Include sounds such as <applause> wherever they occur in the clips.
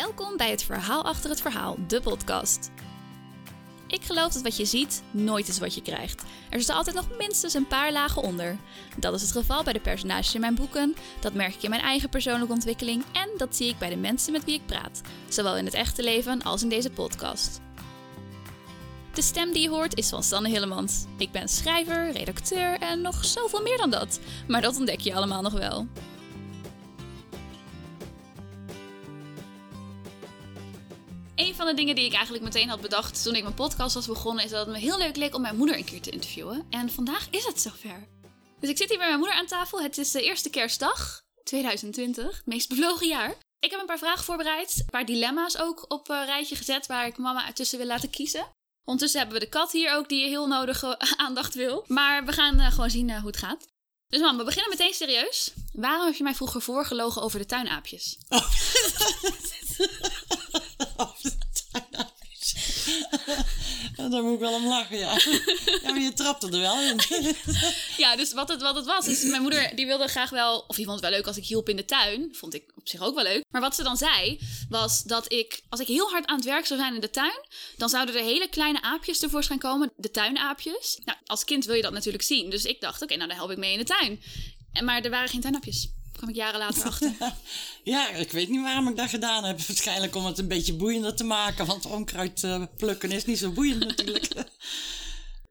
Welkom bij het Verhaal achter het verhaal, de podcast. Ik geloof dat wat je ziet nooit is wat je krijgt. Er zitten altijd nog minstens een paar lagen onder. Dat is het geval bij de personages in mijn boeken, dat merk ik in mijn eigen persoonlijke ontwikkeling en dat zie ik bij de mensen met wie ik praat, zowel in het echte leven als in deze podcast. De stem die je hoort is van Sanne Hillemans. Ik ben schrijver, redacteur en nog zoveel meer dan dat. Maar dat ontdek je allemaal nog wel. Van de dingen die ik eigenlijk meteen had bedacht toen ik mijn podcast was begonnen, is dat het me heel leuk leek om mijn moeder een keer te interviewen. En vandaag is het zover. Dus ik zit hier bij mijn moeder aan tafel. Het is de eerste kerstdag 2020, het meest bevlogen jaar. Ik heb een paar vragen voorbereid, een paar dilemma's ook op een rijtje gezet waar ik mama ertussen wil laten kiezen. Ondertussen hebben we de kat hier ook die heel nodige <laughs> aandacht wil. Maar we gaan uh, gewoon zien uh, hoe het gaat. Dus mam, we beginnen meteen serieus. Waarom heb je mij vroeger voorgelogen over de tuinaapjes? Oh. <laughs> Daar moet ik wel om lachen, ja. <laughs> Ja, maar je trapte er wel in. <laughs> ja, dus wat het, wat het was, is mijn moeder die wilde graag wel, of die vond het wel leuk als ik hielp in de tuin. Vond ik op zich ook wel leuk. Maar wat ze dan zei, was dat ik, als ik heel hard aan het werk zou zijn in de tuin, dan zouden er hele kleine aapjes tevoorschijn komen, de tuinaapjes. Nou, als kind wil je dat natuurlijk zien. Dus ik dacht, oké, nou dan help ik mee in de tuin. En, maar er waren geen tuinaapjes kwam ik jaren later achter. <laughs> ja, ik weet niet waarom ik dat gedaan heb. Waarschijnlijk om het een beetje boeiender te maken. Want onkruid uh, plukken is niet zo boeiend natuurlijk. <laughs>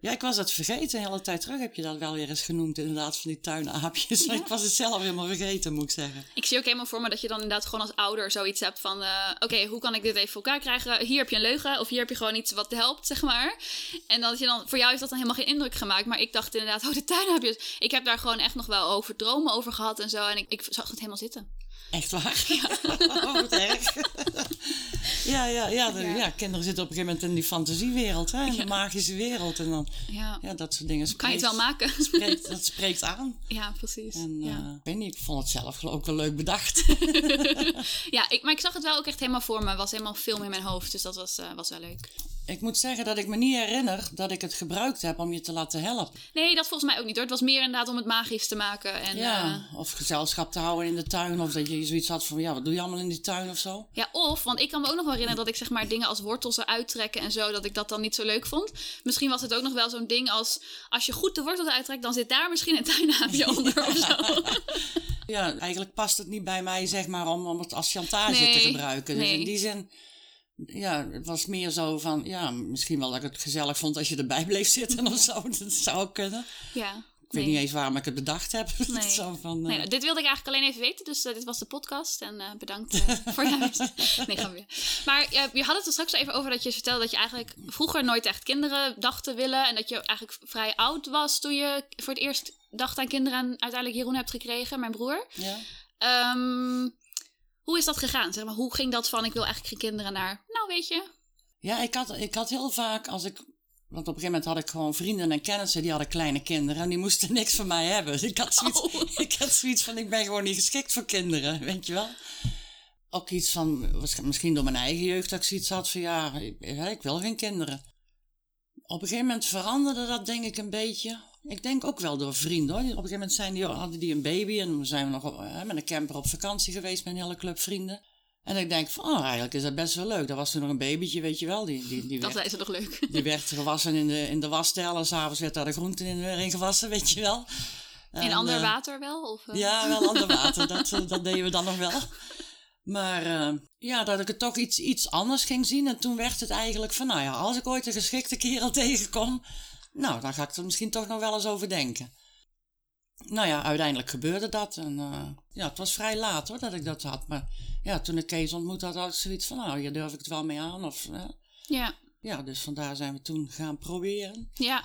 Ja, ik was het vergeten. De hele tijd terug heb je dat wel weer eens genoemd, inderdaad, van die tuinaapjes. <laughs> Ja. Ik was het zelf helemaal vergeten, moet ik zeggen. Ik zie ook helemaal voor me dat je dan inderdaad gewoon als ouder zoiets hebt van... Uh, oké, hoe kan ik dit even voor elkaar krijgen? Hier heb je een leugen of hier heb je gewoon iets wat helpt, zeg maar. En dat je dan, voor jou heeft dat dan helemaal geen indruk gemaakt. Maar ik dacht inderdaad, oh, de tuinaapjes. Ik heb daar gewoon echt nog wel over dromen over gehad en zo. En ik, ik zag het helemaal zitten. Echt waar? <laughs> Ja. oh, wat erg. <laughs> ja, ja, ja, de, ja. ja, kinderen zitten op een gegeven moment in die fantasiewereld, hè, in de magische wereld. En dan, ja. ja, dat soort dingen. Spreekt, kan je het wel maken? <laughs> Spreekt, dat spreekt aan. Ja, precies. En, uh, ik weet niet, ik vond het zelf ook wel leuk bedacht. ja, ik, maar ik zag het wel ook echt helemaal voor me. Het was helemaal film in mijn hoofd, dus dat was, uh, was wel leuk. Ik moet zeggen dat ik me niet herinner dat ik het gebruikt heb om je te laten helpen. Nee, dat volgens mij ook niet hoor. Het was meer inderdaad om het magisch te maken. En, ja, uh... of gezelschap te houden in de tuin. Of dat je zoiets had van, ja, wat doe je allemaal in die tuin of zo? Ja, of, want ik kan me ook nog wel herinneren dat ik zeg maar dingen als wortels eruit trekken en zo, dat ik dat dan niet zo leuk vond. Misschien was het ook nog wel zo'n ding als, als je goed de wortels uittrekt, dan zit daar misschien een tuinaapje <laughs> onder of zo. ja, eigenlijk past het niet bij mij, zeg maar, om, om het als chantage nee, te gebruiken. Dus nee. in die zin ja, het was meer zo van, ja, misschien wel dat ik het gezellig vond als je erbij bleef <laughs> zitten of zo. Dat zou ook kunnen. Ja. Ik weet niet eens waarom ik het bedacht heb. <laughs> Nee. zo van, uh... nee, nou, dit wilde ik eigenlijk alleen even weten, dus uh, dit was de podcast. En uh, bedankt <laughs> voor je Nee, gaan weer. Maar je had het er straks even over dat je vertelde dat je eigenlijk vroeger nooit echt kinderen dacht te willen. En dat je eigenlijk vrij oud was toen je voor het eerst dacht aan kinderen en uiteindelijk Jeroen hebt gekregen, mijn broer. Ja. Um, hoe is dat gegaan? Zeg maar, hoe ging dat van ik wil eigenlijk geen kinderen naar, nou weet je? Ja, ik had, ik had heel vaak als ik. Want op een gegeven moment had ik gewoon vrienden en kennissen die hadden kleine kinderen en die moesten <laughs> niks van mij hebben. Dus ik had zoiets, oh. <laughs> ik had zoiets van: ik ben gewoon niet geschikt voor kinderen, weet je wel. Ook iets van, misschien door mijn eigen jeugd, dat ik zoiets had van: ja, ik, ik wil geen kinderen. Op een gegeven moment veranderde dat, denk ik, een beetje. Ik denk ook wel door vrienden hoor. Op een gegeven moment zijn die, hadden die een baby en dan zijn we nog op, hè, met een camper op vakantie geweest met een hele club vrienden. En ik denk van, oh, eigenlijk is dat best wel leuk. Dat was toen nog een babytje, weet je wel. Die, die, die <laughs> dat werd, ze nog leuk. Die werd gewassen in de, in de wasstijl en s'avonds werd daar de groenten in, in gewassen, weet je wel. En, in ander uh, water wel? Of, uh? Ja, wel ander <laughs> water. dat, dat deden we dan nog wel. Maar uh, ja, dat ik het toch iets, iets anders ging zien. En toen werd het eigenlijk van, nou ja, als ik ooit een geschikte kerel <laughs> tegenkom, nou, dan ga ik er misschien toch nog wel eens over denken. Nou ja, uiteindelijk gebeurde dat. En uh, ja, het was vrij laat hoor dat ik dat had. Maar ja, toen ik Kees ontmoet had, had ik zoiets van, nou, hier durf ik het wel mee aan. Of, uh, ja. Ja, dus vandaar zijn we toen gaan proberen. Ja.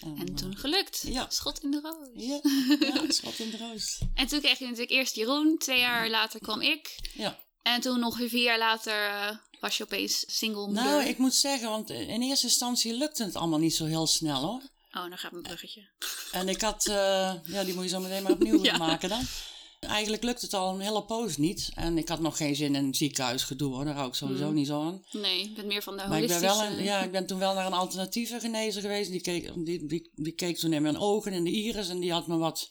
En, en toen gelukt. Ja. Schot in de roos. Ja, ja schot in de roos. <laughs> en toen kreeg je natuurlijk eerst Jeroen. Twee jaar later kwam ik. Ja. En toen nog vier jaar later uh, was je opeens single moeder. Nou, ik moet zeggen, want in eerste instantie lukte het allemaal niet zo heel snel hoor. Oh, dan gaat mijn bruggetje. En ik had, uh, ja, die moet je zo meteen maar opnieuw <laughs> ja. maken dan. Eigenlijk lukt het al een hele poos niet. En ik had nog geen zin in ziekenhuisgedoe hoor. Daar hou ik sowieso mm. niet zo aan. Nee, ik ben meer van de maar holistische... Ik ben wel een, ja, ik ben toen wel naar een alternatieve genezer geweest. Die keek, die, die, die keek toen in mijn ogen, in de iris. En die had me wat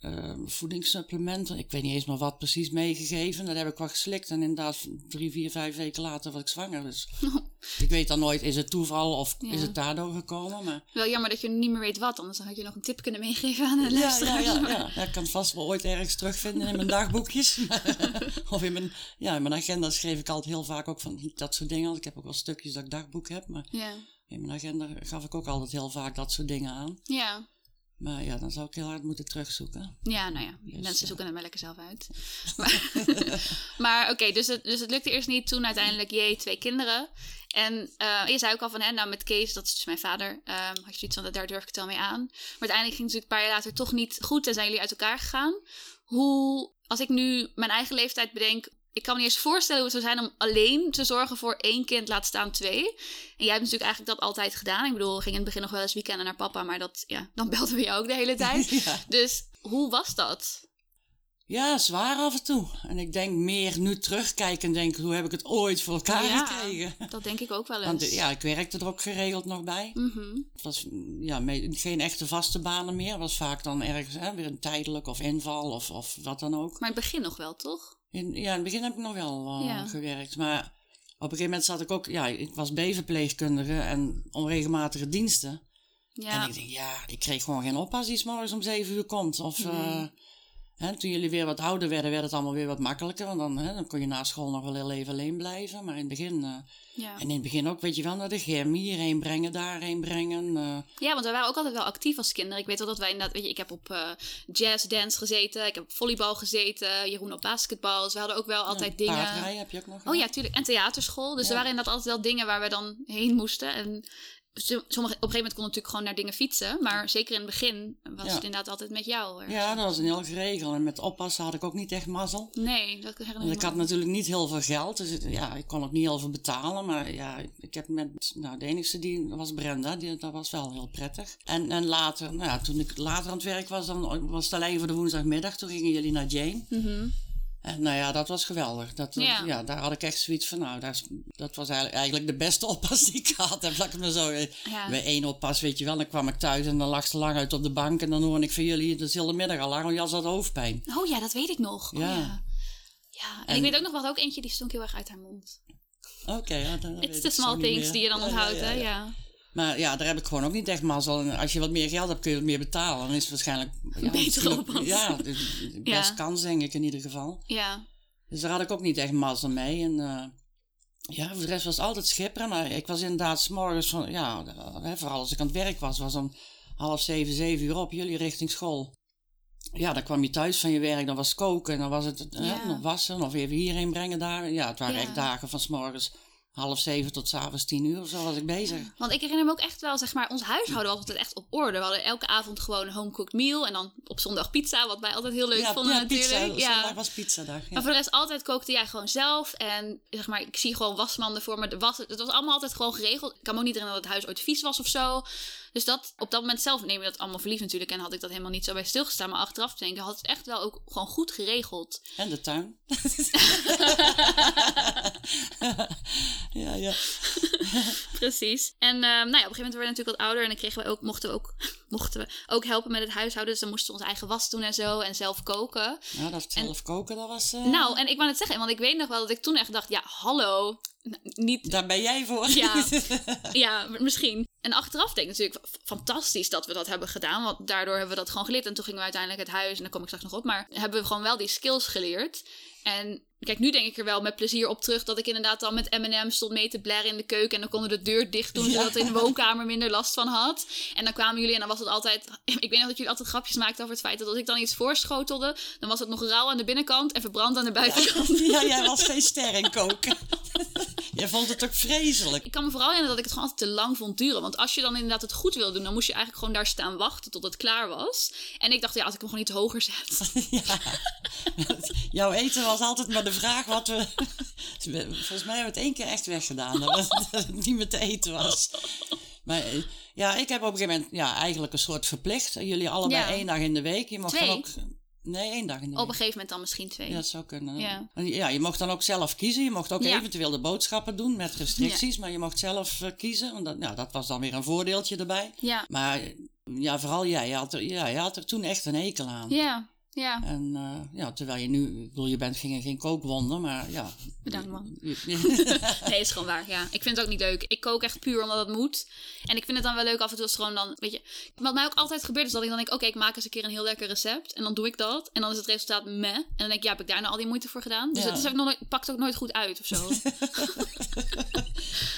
ehm, voedingssupplementen. Ik weet niet eens meer wat precies meegegeven. Dat heb ik wel geslikt. En inderdaad, drie, vier, vijf weken later was ik zwanger. Dus <laughs> ik weet dan nooit, is het toeval of Ja. is het daardoor gekomen? Maar Wel jammer dat je niet meer weet wat, anders had je nog een tip kunnen meegeven aan de ja, ja, ja, ja. <laughs> Ja, ik kan het vast wel ooit ergens terugvinden in mijn dagboekjes. <laughs> of in mijn, ja, in mijn agenda schreef ik altijd heel vaak ook van dat soort dingen. Want ik heb ook wel stukjes dat ik dagboek heb. Maar Ja. in mijn agenda gaf ik ook altijd heel vaak dat soort dingen aan. Ja. Maar ja, dan zou ik heel hard moeten terugzoeken. Ja, nou ja, Dus, mensen ja. zoeken het maar lekker zelf uit. <laughs> Maar, <laughs> maar oké, dus, het, dus het lukte eerst niet. Toen uiteindelijk, jee, twee kinderen. En eh je zei ook al van, hè, nou met Kees, dat is dus mijn vader, ehm, had je zoiets van, daar durf ik het wel mee aan. Maar uiteindelijk ging het natuurlijk een paar jaar later toch niet goed en zijn jullie uit elkaar gegaan. Hoe, als ik nu mijn eigen leeftijd bedenk, ik kan me niet eens voorstellen hoe het zou zijn om alleen te zorgen voor één kind, laat staan twee. En jij hebt natuurlijk eigenlijk dat altijd gedaan. Ik bedoel, we gingen in het begin nog wel eens weekenden naar papa, maar dat, ja, dan belden we jou ook de hele <laughs> tijd. ja. Dus hoe was dat? ja, zwaar af en toe. En ik denk meer nu terugkijken en denken, hoe heb ik het ooit voor elkaar Ja. gekregen? Dat denk ik ook wel eens. Want ja, ik werkte er ook geregeld nog bij. Het was mm, ja, geen echte vaste banen meer. Het was vaak dan ergens hè, weer een tijdelijk of inval of, of wat dan ook. Maar in het begin nog wel, toch? In, ja, in het begin heb ik nog wel eh, Ja. gewerkt. Maar op een gegeven moment zat ik ook... Ja, ik was B-verpleegkundige en onregelmatige diensten. En ik denk, ja, ik kreeg gewoon geen oppas die 's morgens om zeven uur komt. Of eh, toen jullie weer wat ouder werden, werd het allemaal weer wat makkelijker. Want dan, hè, dan kon je na school nog wel heel even alleen blijven. Maar in het begin... eh, Ja. en in het begin ook, weet je wel, naar de gym. Hierheen brengen, daarheen brengen. eh. ja, want we waren ook altijd wel actief als kinderen. Ik weet wel dat wij inderdaad, weet je, ik heb op eh jazz dance gezeten. Ik heb op volleybal gezeten. Jeroen op basketbal. Dus we hadden ook wel altijd ja, dingen. Paardrijden heb je ook nog Oh ja, tuurlijk. En theaterschool. Dus Ja. er waren inderdaad altijd wel dingen waar we dan heen moesten. En sommige, op een gegeven moment kon ik natuurlijk gewoon naar dingen fietsen. Maar zeker in het begin was Ja. het inderdaad altijd met jou. ergens. Ja, dat was een heel geregeld. En met oppassen had ik ook niet echt mazzel. Nee, dat herinner ik ik me had natuurlijk niet heel veel geld. Dus het- ja, ik kon ook niet heel veel betalen. Maar ja, ik heb met... Nou, de enige die was Brenda. Die, dat was wel heel prettig. En, en later, nou ja, toen ik later aan het werk was, dan was het alleen voor de woensdagmiddag. Toen gingen jullie naar Jane. Mhm. En nou ja, dat was geweldig. Dat, Ja. ja. daar had ik echt zoiets van, nou, dat, is- dat was eigenlijk, eigenlijk de beste <laughs> oppas die ik. Laat ik het maar zo Ja. Bij één oppas, weet je wel, dan kwam ik thuis en dan lag ze lang uit op de bank. En dan hoorde ik van jullie, dat is heel de middag al lang, want Jas had hoofdpijn. Oh ja, dat weet ik nog. Oh, Ja. ja. En, En- ik weet ook nog wat ook eentje die stonk heel erg uit haar mond. Oké, ja, dan ik the zo small things meer. die je dan onthoudt, hè? ja. Maar ja, daar heb ik gewoon ook niet echt mazzel. En als je wat meer geld hebt, kun je wat meer betalen. Dan is het waarschijnlijk... Ja, ook- oppas. Ja, best kans denk ik in ieder geval. Ja. Dus daar had ik ook niet echt mazzel mee. En eh, ja, voor de rest was het altijd schipperen. Maar ik was inderdaad s'morgens van... Ja, vooral als ik aan het werk was, was om half zeven, zeven uur op. Jullie richting school. Ja, dan kwam je thuis van je werk. Dan was koken. En dan was het Ja. nog wassen. Of even hierheen brengen daar. Ja, het waren Ja. echt dagen van s'morgens half zeven tot s'avonds tien uur. Of zo was ik bezig. Want ik herinner me ook echt wel, zeg maar, ons huishouden was altijd echt op orde. We hadden elke avond gewoon een home-cooked meal. En dan op zondag pizza, wat wij altijd heel leuk ja, vonden ja, natuurlijk. pizza. ja. Zondag was pizzadag. Ja. Maar voor de rest altijd kookte jij gewoon zelf. En zeg maar, ik zie gewoon wasmanden voor me. De was, het was allemaal altijd gewoon geregeld. Ik kan me ook niet herinneren dat het huis ooit vies was of zo. Dus dat, op dat moment zelf neem je dat allemaal verliefd natuurlijk. En had ik dat helemaal niet zo bij stilgestaan. Maar achteraf te denken, had het echt wel ook gewoon goed geregeld. En de tuin. <laughs> <laughs> ja, ja. <laughs> Precies. En ehm, nou ja, op een gegeven moment werden we natuurlijk wat ouder. En dan kregen we ook, mochten, we ook, <laughs> mochten we ook helpen met het huishouden. Dus dan moesten we onze eigen was doen en zo. En zelf koken. Ja, dat zelf koken, dat was... eh, Nou, en ik wou het zeggen. Want ik weet nog wel dat ik toen echt dacht, ja, hallo. Niet Daar ben jij voor. Ja. <laughs> Ja, misschien. En achteraf denk ik natuurlijk fantastisch dat we dat hebben gedaan. Want daardoor hebben we dat gewoon geleerd. En toen gingen we uiteindelijk het huis. En daar kom ik straks nog op. Maar hebben we gewoon wel die skills geleerd. En kijk, nu denk ik er wel met plezier op terug. Dat ik inderdaad dan met M&M stond mee te blerren in de keuken. En dan konden de deur dicht doen. Zodat ik in de woonkamer minder last van had. En dan kwamen jullie en dan was het altijd... <laughs> Ik weet nog dat jullie altijd grapjes maakten over het feit dat als ik dan iets voorschotelde... Dan was het nog rauw aan de binnenkant en verbrand aan de buitenkant. <laughs> Ja, jij was geen ster in koken. <laughs> jij vond het ook vreselijk. Ik kan me vooral herinneren dat ik het gewoon altijd te lang vond duren. Want als je dan inderdaad het goed wil doen, dan moest je eigenlijk gewoon daar staan wachten tot het klaar was. En ik dacht, ja, als ik hem gewoon iets hoger zet. ja. Jouw eten was altijd maar de vraag wat <laughs> we... Volgens mij hebben we het één keer echt weggedaan. <laughs> Dat, het niet meer te eten was. Maar eh, ja, ik heb op een gegeven moment ja, eigenlijk een soort verplicht. Jullie allebei Ja. één dag in de week. Je Twee. dan ook... Nee, één dag in de Op week. een gegeven moment dan misschien twee. Ja, dat zou kunnen. Ja. Ja. je mocht dan ook zelf kiezen. Je mocht ook Ja. eventueel de boodschappen doen met restricties. Maar je mocht zelf eh, kiezen. Want dat, nou, dat was dan weer een voordeeltje erbij. Ja. Maar Ja, vooral jij. Je had er, ja, je had er toen echt een hekel aan. Ja, ja. En eh, ja, terwijl je nu, ik bedoel, je bent geen, geen kookwonder, maar ja. Bedankt, man. <laughs> Nee, is gewoon waar. Ja, ik vind het ook niet leuk. Ik kook echt puur omdat het moet. En ik vind het dan wel leuk af en toe als gewoon dan, weet je, wat mij ook altijd gebeurt is dat ik dan denk, oké, ik maak eens een keer een heel lekker recept en dan doe ik dat en dan is het resultaat meh. En dan denk ik, ja, heb ik daar nou al die moeite voor gedaan? Dus Ja. het is ook nog nooit, pakt ook nooit goed uit of zo. <laughs>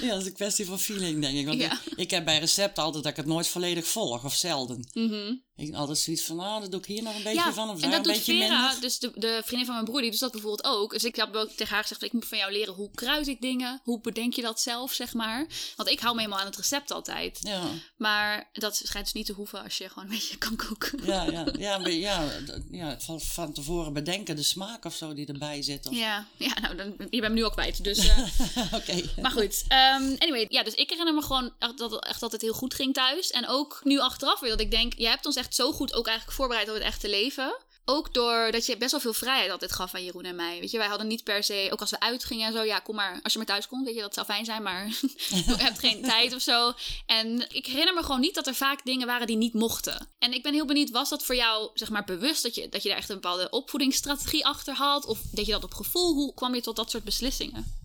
ja, dat is een kwestie van feeling, denk ik. Want Ja. ik, ik heb bij recepten altijd dat ik het nooit volledig volg, of zelden. Mhm. Ik altijd zoiets van, ah, dat doe ik hier nog een beetje Ja, van, of en daar dat een doet beetje Vera, minder. dus de, de vriendin van mijn broer, die doet dat bijvoorbeeld ook. Dus ik heb ook tegen haar gezegd, ik moet van jou leren hoe kruid ik dingen, hoe bedenk je dat zelf, zeg maar. Want ik hou me helemaal aan het recept altijd. Ja, Maar dat schijnt dus niet te hoeven als je gewoon een beetje kan koken. ja, ja, <laughs> ja, maar ja, ja, van, van tevoren bedenken de smaak of zo die erbij zit. Of... Ja, ja nou, dan, je bent nu al kwijt. Dus, <laughs> eh, Oké. maar goed, ehm, anyway, ja, dus ik herinner me gewoon echt dat het echt altijd heel goed ging thuis. En ook nu achteraf weer dat ik denk, jij hebt ons echt zo goed ook eigenlijk voorbereid op het echte leven. Ook doordat je best wel veel vrijheid altijd gaf aan Jeroen en mij. Weet je, wij hadden niet per se, ook als we uitgingen en zo, ja, kom maar, als je maar thuis komt, weet je, dat zou fijn zijn, maar <laughs> je hebt geen tijd of zo. En ik herinner me gewoon niet dat er vaak dingen waren die niet mochten. En ik ben heel benieuwd, was dat voor jou, zeg maar, bewust dat je, dat je daar echt een bepaalde opvoedingsstrategie achter had? Of deed je dat op gevoel? Hoe kwam je tot dat soort beslissingen?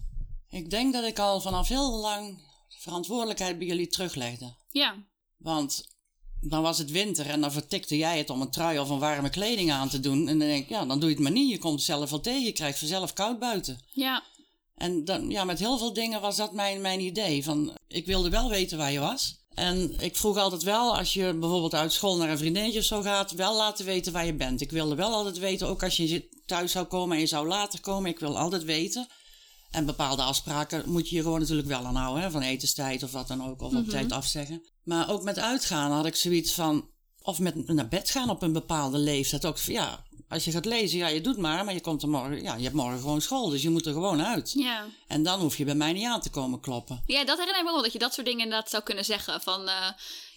Ik denk dat ik al vanaf heel lang verantwoordelijkheid bij jullie teruglegde. Ja, Want dan was het winter en dan vertikte jij het om een trui of een warme kleding aan te doen. En dan denk ik, ja, dan doe je het maar niet. Je komt het zelf wel tegen. Je krijgt vanzelf koud buiten. ja, En dan, ja, met heel veel dingen was dat mijn, mijn idee. Van, ik wilde wel weten waar je was. En ik vroeg altijd wel, als je bijvoorbeeld uit school naar een vriendinnetje of zo gaat, wel laten weten waar je bent. Ik wilde wel altijd weten, ook als je thuis zou komen en je zou later komen, ik wil altijd weten. En bepaalde afspraken moet je je gewoon natuurlijk wel aan houden, hè, van etenstijd of wat dan ook, of op tijd afzeggen. Maar ook met uitgaan had ik zoiets van, of met naar bed gaan op een bepaalde leeftijd. Ook van, ja, als je gaat lezen, ja, je doet maar, maar je komt er morgen, ja, je hebt morgen gewoon school, dus je moet er gewoon uit. ja. En dan hoef je bij mij niet aan te komen kloppen. Ja, dat herinner ik me wel, dat je dat soort dingen inderdaad zou kunnen zeggen. Van, eh,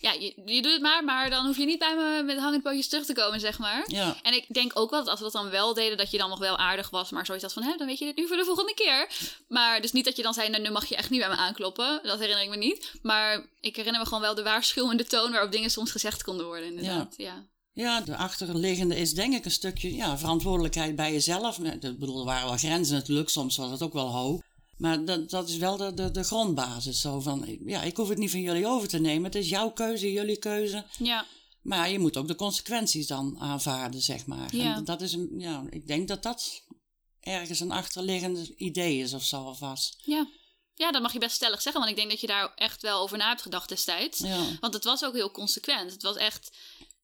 ja, je, je doet het maar, maar dan hoef je niet bij me met hangend pootjes terug te komen, zeg maar. Ja, En ik denk ook wel dat als we dat dan wel deden, dat je dan nog wel aardig was. Maar zoiets als van, hè, dan weet je dit nu voor de volgende keer. Maar dus niet dat je dan zei, nou, nu mag je echt niet bij me aankloppen. Dat herinner ik me niet. Maar ik herinner me gewoon wel de waarschuwende toon waarop dingen soms gezegd konden worden, inderdaad. Ja. ja de achterliggende is denk ik een stukje ja, verantwoordelijkheid bij jezelf. Ik bedoel, er waren wel grenzen natuurlijk, soms was het ook wel hoog. Maar dat, dat is wel de, de, de grondbasis. Zo van, ja, ik hoef het niet van jullie over te nemen. Het is jouw keuze, jullie keuze. ja. Maar ja, je moet ook de consequenties dan aanvaarden, zeg maar. Ja. En dat is een, ja, ik denk dat dat ergens een achterliggend idee is of zo of was. Ja. Ja, dat mag je best stellig zeggen, want ik denk dat je daar echt wel over na hebt gedacht destijds. Ja. Want het was ook heel consequent. Het was echt.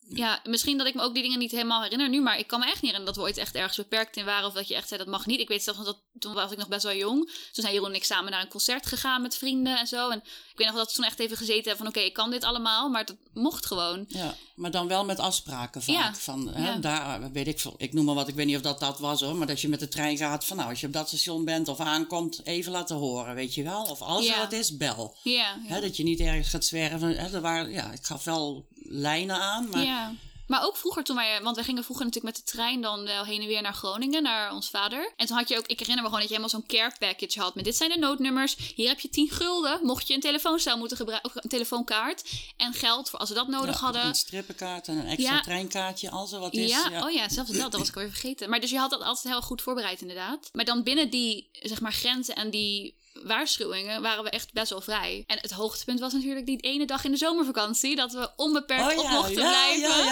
Ja, misschien dat ik me ook die dingen niet helemaal herinner nu, maar ik kan me echt niet herinneren dat we ooit echt ergens beperkt in waren of dat je echt zei dat mag niet. Ik weet zelfs dat toen was ik nog best wel jong. Toen zijn Jeroen en ik samen naar een concert gegaan met vrienden en zo. En ik weet nog dat we toen echt even gezeten hebben van oké, ik kan dit allemaal, maar het mocht gewoon. Ja, maar dan wel met afspraken vaak. Ja. Van, hè, Ja. daar weet ik veel. Ik noem maar wat, ik weet niet of dat dat was hoor. Maar dat je met de trein gaat van nou, als je op dat station bent of aankomt, even laten horen, weet je wel. Of als Ja. er wat is, bel. Ja, ja. Hè, dat je niet ergens gaat zwerven. Hè, er waren, ja, ik gaf wel lijnen aan, maar Ja. Maar ook vroeger toen wij, want wij gingen vroeger natuurlijk met de trein dan wel heen en weer naar Groningen, naar ons vader. En toen had je ook, ik herinner me gewoon dat je helemaal zo'n care package had met dit zijn de noodnummers, hier heb je 10 gulden, mocht je een telefooncel moeten gebruiken, een telefoonkaart en geld voor als we dat nodig ja, hadden. een strippenkaart en een extra Ja. treinkaartje, als er wat is. Ja, oh ja, zelfs dat, dat was ik alweer vergeten. Maar dus je had dat altijd heel goed voorbereid inderdaad. Maar dan binnen die, zeg maar, grenzen en die waarschuwingen waren we echt best wel vrij. En het hoogtepunt was natuurlijk die ene dag in de zomervakantie, dat we onbeperkt Oh op mochten ja, blijven.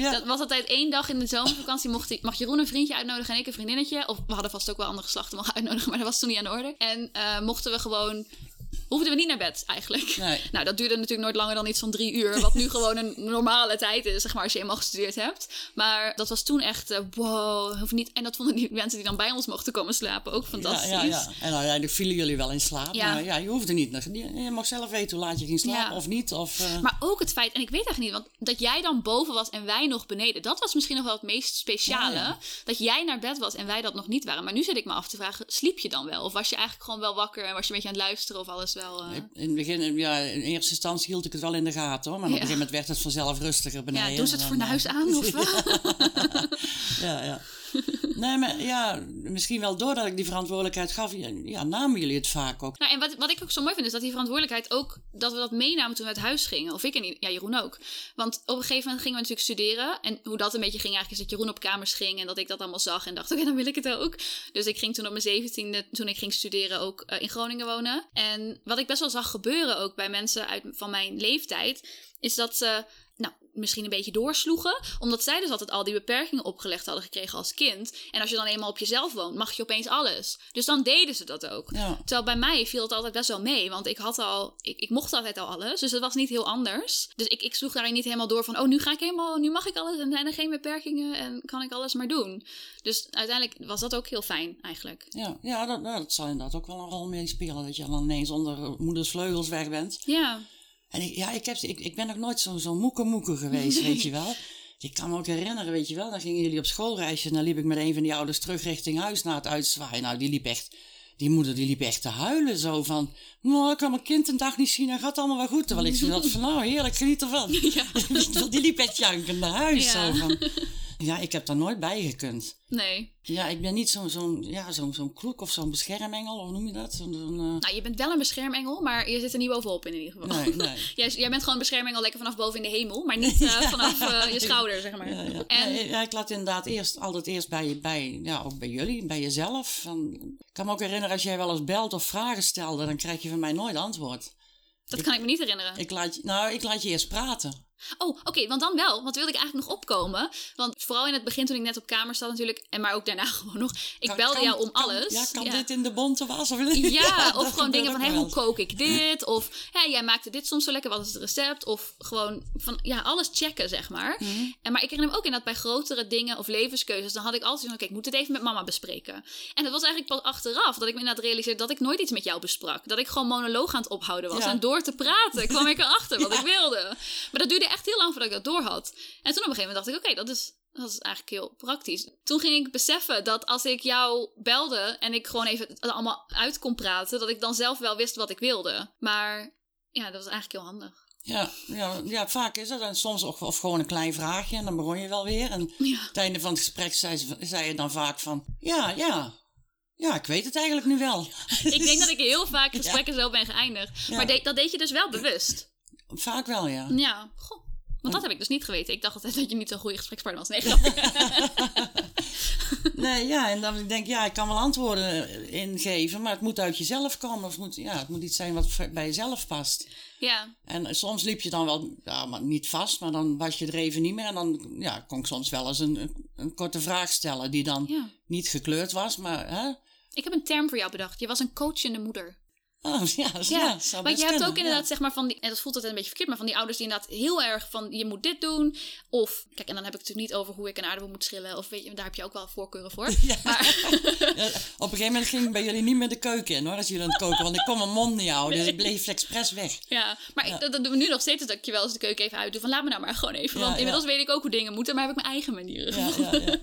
ja. Dat was altijd één dag in de zomervakantie. Mocht, mag Jeroen een vriendje uitnodigen en ik een vriendinnetje. Of we hadden vast ook wel andere geslachten mogen uitnodigen, maar dat was toen niet aan de orde. En eh, mochten we gewoon. Hoefden we niet naar bed eigenlijk. Nee. <laughs> Nou, dat duurde natuurlijk nooit langer dan iets van drie uur. Wat nu <laughs> gewoon een normale tijd is, zeg maar, als je eenmaal gestudeerd hebt. Maar dat was toen echt, eh, wow. Hoef niet, en dat vonden die mensen die dan bij ons mochten komen slapen ook fantastisch. Ja, ja, ja. En uiteindelijk vielen jullie wel in slaap. Ja. Maar ja, je hoefde niet. Je je mag zelf weten hoe laat je ging slapen Ja. of niet. Of, eh, Maar ook het feit, en ik weet eigenlijk niet, want dat jij dan boven was en wij nog beneden, dat was misschien nog wel het meest speciale. Ja. Dat jij naar bed was en wij dat nog niet waren. Maar nu zit ik me af te vragen, sliep je dan wel? Of was je eigenlijk gewoon wel wakker en was je een beetje aan het luisteren of alles wel... eh, In het begin, ja, in eerste instantie hield ik het wel in de gaten hoor. Maar op een gegeven moment werd het vanzelf rustiger beneden. ja, doen ze het dan, fornuis eh, aan? Of, <laughs> ja, ja. <laughs> Nee, maar ja, misschien wel doordat ik die verantwoordelijkheid gaf, ja, namen jullie het vaak ook. Nou, en wat, wat ik ook zo mooi vind, is dat die verantwoordelijkheid ook, dat we dat meenamen toen we uit huis gingen. Of ik en ja, Jeroen ook. Want op een gegeven moment gingen we natuurlijk studeren. En hoe dat een beetje ging eigenlijk, is dat Jeroen op kamers ging en dat ik dat allemaal zag en dacht, <laughs> oké, dan wil ik het ook. Dus ik ging toen op mijn zeventiende, toen ik ging studeren, ook uh, in Groningen wonen. En wat ik best wel zag gebeuren ook bij mensen uit, van mijn leeftijd, is dat ze misschien een beetje doorsloegen. Omdat zij dus altijd al die beperkingen opgelegd hadden gekregen als kind. En als je dan eenmaal op jezelf woont, mag je opeens alles. Dus dan deden ze dat ook. Terwijl bij mij viel het altijd best wel mee. Want ik had al, ik, ik mocht altijd al alles. Dus het was niet heel anders. Dus ik, ik sloeg daarin niet helemaal door van, oh, nu ga ik helemaal, nu mag ik alles en zijn er geen beperkingen en kan ik alles maar doen. Dus uiteindelijk was dat ook heel fijn eigenlijk. Ja, ja dat, dat zal inderdaad ook wel een rol meespelen. Dat je dan ineens onder moeders vleugels weg bent. Ja. En ik, ja, ik, heb, ik, ik ben nog nooit zo'n zo moeke moeke geweest, <laughs> weet je wel. Ik kan me ook herinneren, weet je wel, dan gingen jullie op schoolreisje en dan liep ik met een van die ouders terug richting huis na het uitzwaaien. Nou, die liep echt, die moeder die liep echt te huilen zo van, nou, ik kan mijn kind een dag niet zien en gaat allemaal wel goed. Terwijl ik zo had van, nou, heerlijk, geniet ervan. <laughs> Ja. <laughs> die liep echt jankend naar huis zo van... Ja, ik heb daar nooit bij gekund. Nee. Ja, ik ben niet zo'n zo'n ja, zo'n zo'n kloek of zo'n beschermengel, of noem je dat? Zo'n, uh... Nou, je bent wel een beschermengel, maar je zit er niet bovenop in ieder geval. Nee, nee. <laughs> jij, jij bent gewoon een beschermengel lekker vanaf boven in de hemel, maar niet <laughs> uh, vanaf uh, je schouder, zeg maar. Ja, ja. En... ja, ik laat inderdaad eerst, altijd eerst bij, bij, ja, ook bij jullie, bij jezelf. Van, ik kan me ook herinneren, als jij wel eens belt of vragen stelde, dan krijg je van mij nooit antwoord. Dat kan ik me niet herinneren. Ik laat, nou, ik laat je eerst praten. Oh, oké, want dan wel. Want wilde ik eigenlijk nog opkomen. Want vooral in het begin toen ik net op kamer zat natuurlijk. En maar ook daarna <laughs> gewoon nog. Ik belde jou om alles. Ja, kan dit in de bonte was? Of ja, <laughs> ja, of gewoon dingen van, hé, hoe kook ik dit? Of, hé, jij maakte dit soms zo lekker, wat is het recept? Of gewoon van, ja, alles checken, zeg maar. Mhm. En maar ik herinner me ook in dat bij grotere dingen of levenskeuzes, dan had ik altijd van, oké, ik moet het even met mama bespreken. En dat was eigenlijk pas achteraf dat ik me inderdaad realiseerde dat ik nooit iets met jou besprak. Dat ik gewoon monoloog aan het ophouden was. En door te praten kwam ik <laughs> erachter wat ik wilde. Maar dat duurde echt heel lang voordat ik dat door had. En toen op een gegeven moment dacht ik, oké, dat, is, dat is eigenlijk heel praktisch. Toen ging ik beseffen dat als ik jou belde en ik gewoon even het allemaal uit kon praten, dat ik dan zelf wel wist wat ik wilde. Maar ja, dat was eigenlijk heel handig. Ja, ja, ja, vaak is het. En soms ook of gewoon een klein vraagje en dan begon je wel weer. En ja. het einde van het gesprek zei, zei je dan vaak van... Ja, ja, ja, ik weet het eigenlijk nu wel. Ik denk dat ik heel vaak <laughs> gesprekken zo ben geëindigd. Maar dat deed je dus wel bewust? Vaak wel, ja. Ja, goh. Want dat heb ik dus niet geweten. Ik dacht altijd dat je niet zo'n goede gesprekspartner was. Nee, <laughs> nee, ja, en dan denk ik, ja, ik kan wel antwoorden ingeven, maar het moet uit jezelf komen. Of het moet, ja, het moet iets zijn wat bij jezelf past. Ja. En soms liep je dan wel, ja, maar niet vast, maar dan was je er even niet meer. En dan ja, kon ik soms wel eens een, een korte vraag stellen die dan niet gekleurd was, maar... Hè? Ik heb een term voor jou bedacht. Je was een coachende moeder. Oh, <laughs> ja, ja. ja want je hebt ook inderdaad, zeg maar, van die, en dat voelt altijd een beetje verkeerd, maar van die ouders die inderdaad heel erg van, je moet dit doen. Of, kijk, en dan heb ik het natuurlijk niet over hoe ik een aardappel moet schillen. Of weet je, daar heb je ook wel voorkeuren voor. <laughs> Ja. Maar... <laughs> op een gegeven moment ging ik bij jullie niet meer de keuken in, hoor, als jullie aan het koken. Want ik kon mijn mond niet houden, dus ik bleef expres weg. Ja, maar Ik, dat, doen we nu nog steeds, dat ik je wel eens de keuken even uitdoe. Van, laat me nou maar gewoon even. Want inmiddels weet ik ook hoe dingen moeten, maar heb ik mijn eigen manieren. Ja,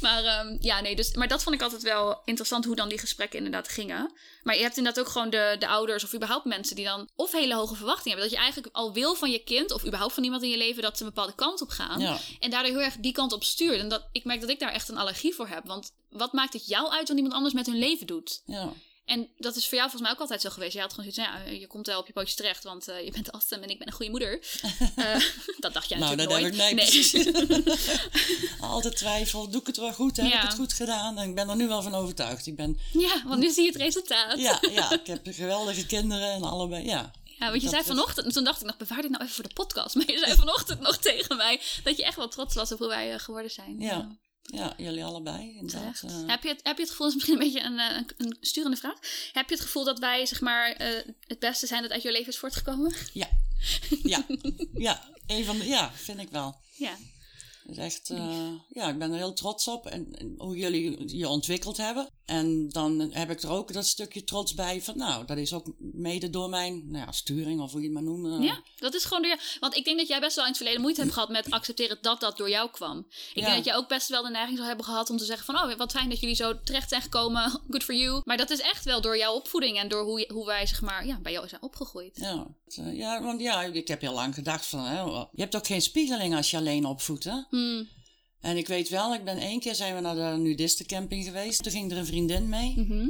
maar um, ja, nee, dus, maar dat vond ik altijd wel interessant, hoe dan die gesprekken inderdaad gingen. Maar je hebt inderdaad ook gewoon de, de ouders of überhaupt mensen die dan of hele hoge verwachtingen hebben. Dat je eigenlijk al wil van je kind of überhaupt van iemand in je leven dat ze een bepaalde kant op gaan. En daardoor heel erg die kant op stuurt. En dat, ik merk dat ik daar echt een allergie voor heb. Want wat maakt het jou uit wat iemand anders met hun leven doet? Ja. En dat is voor jou volgens mij ook altijd zo geweest. Je had gewoon zoiets ja, je komt wel op je pootjes terecht, want uh, je bent Astem en ik ben een goede moeder. Uh, <laughs> <laughs> dat dacht jij nou, natuurlijk nooit. Ik, nee, nee. <laughs> altijd twijfel, doe ik het wel goed? Heb ik het goed gedaan? En ik ben er nu wel van overtuigd. Ik ben... Ja, want nu zie je het resultaat. ja, ja, ik heb geweldige kinderen en allebei, ja. Ja, want je zei vanochtend, toen dacht ik nog, bewaar dit nou even voor de podcast. Maar je zei vanochtend nog tegen mij dat je echt wel trots was op hoe wij geworden zijn. Ja. Ja, jullie allebei. Inderdaad. Uh... Heb, je het, heb je het gevoel, <laughs> dat is misschien een beetje een, eh, een, een, sturende vraag. Heb je het gevoel dat wij, zeg maar, uh, het beste zijn dat uit je leven is voortgekomen? Ja. Ja. <laughs> ja, een van de, ja, vind ik wel. Ja. Dus echt, uh, ja, ik ben er heel trots op en, en, hoe jullie je ontwikkeld hebben. En dan heb ik er ook dat stukje trots bij van, nou, dat is ook mede door mijn nou ja, sturing of hoe je het maar noemt. Ja, dat is gewoon door jou. Want ik denk dat jij best wel in het verleden moeite hebt gehad met accepteren dat dat door jou kwam. Ik denk dat jij ook best wel de neiging zou hebben gehad om te zeggen van, oh, wat fijn dat jullie zo terecht zijn gekomen, <laughs> good for you. Maar dat is echt wel door jouw opvoeding en door hoe, je, hoe wij, zeg maar, ja, bij jou zijn opgegroeid. Ja, ja want ja, ik heb heel lang gedacht van, hè, je hebt ook geen spiegeling als je alleen opvoedt, hè? Hmm. En ik weet wel, ik ben één keer zijn we naar de nudistencamping geweest. Toen ging er een vriendin mee. Mhm.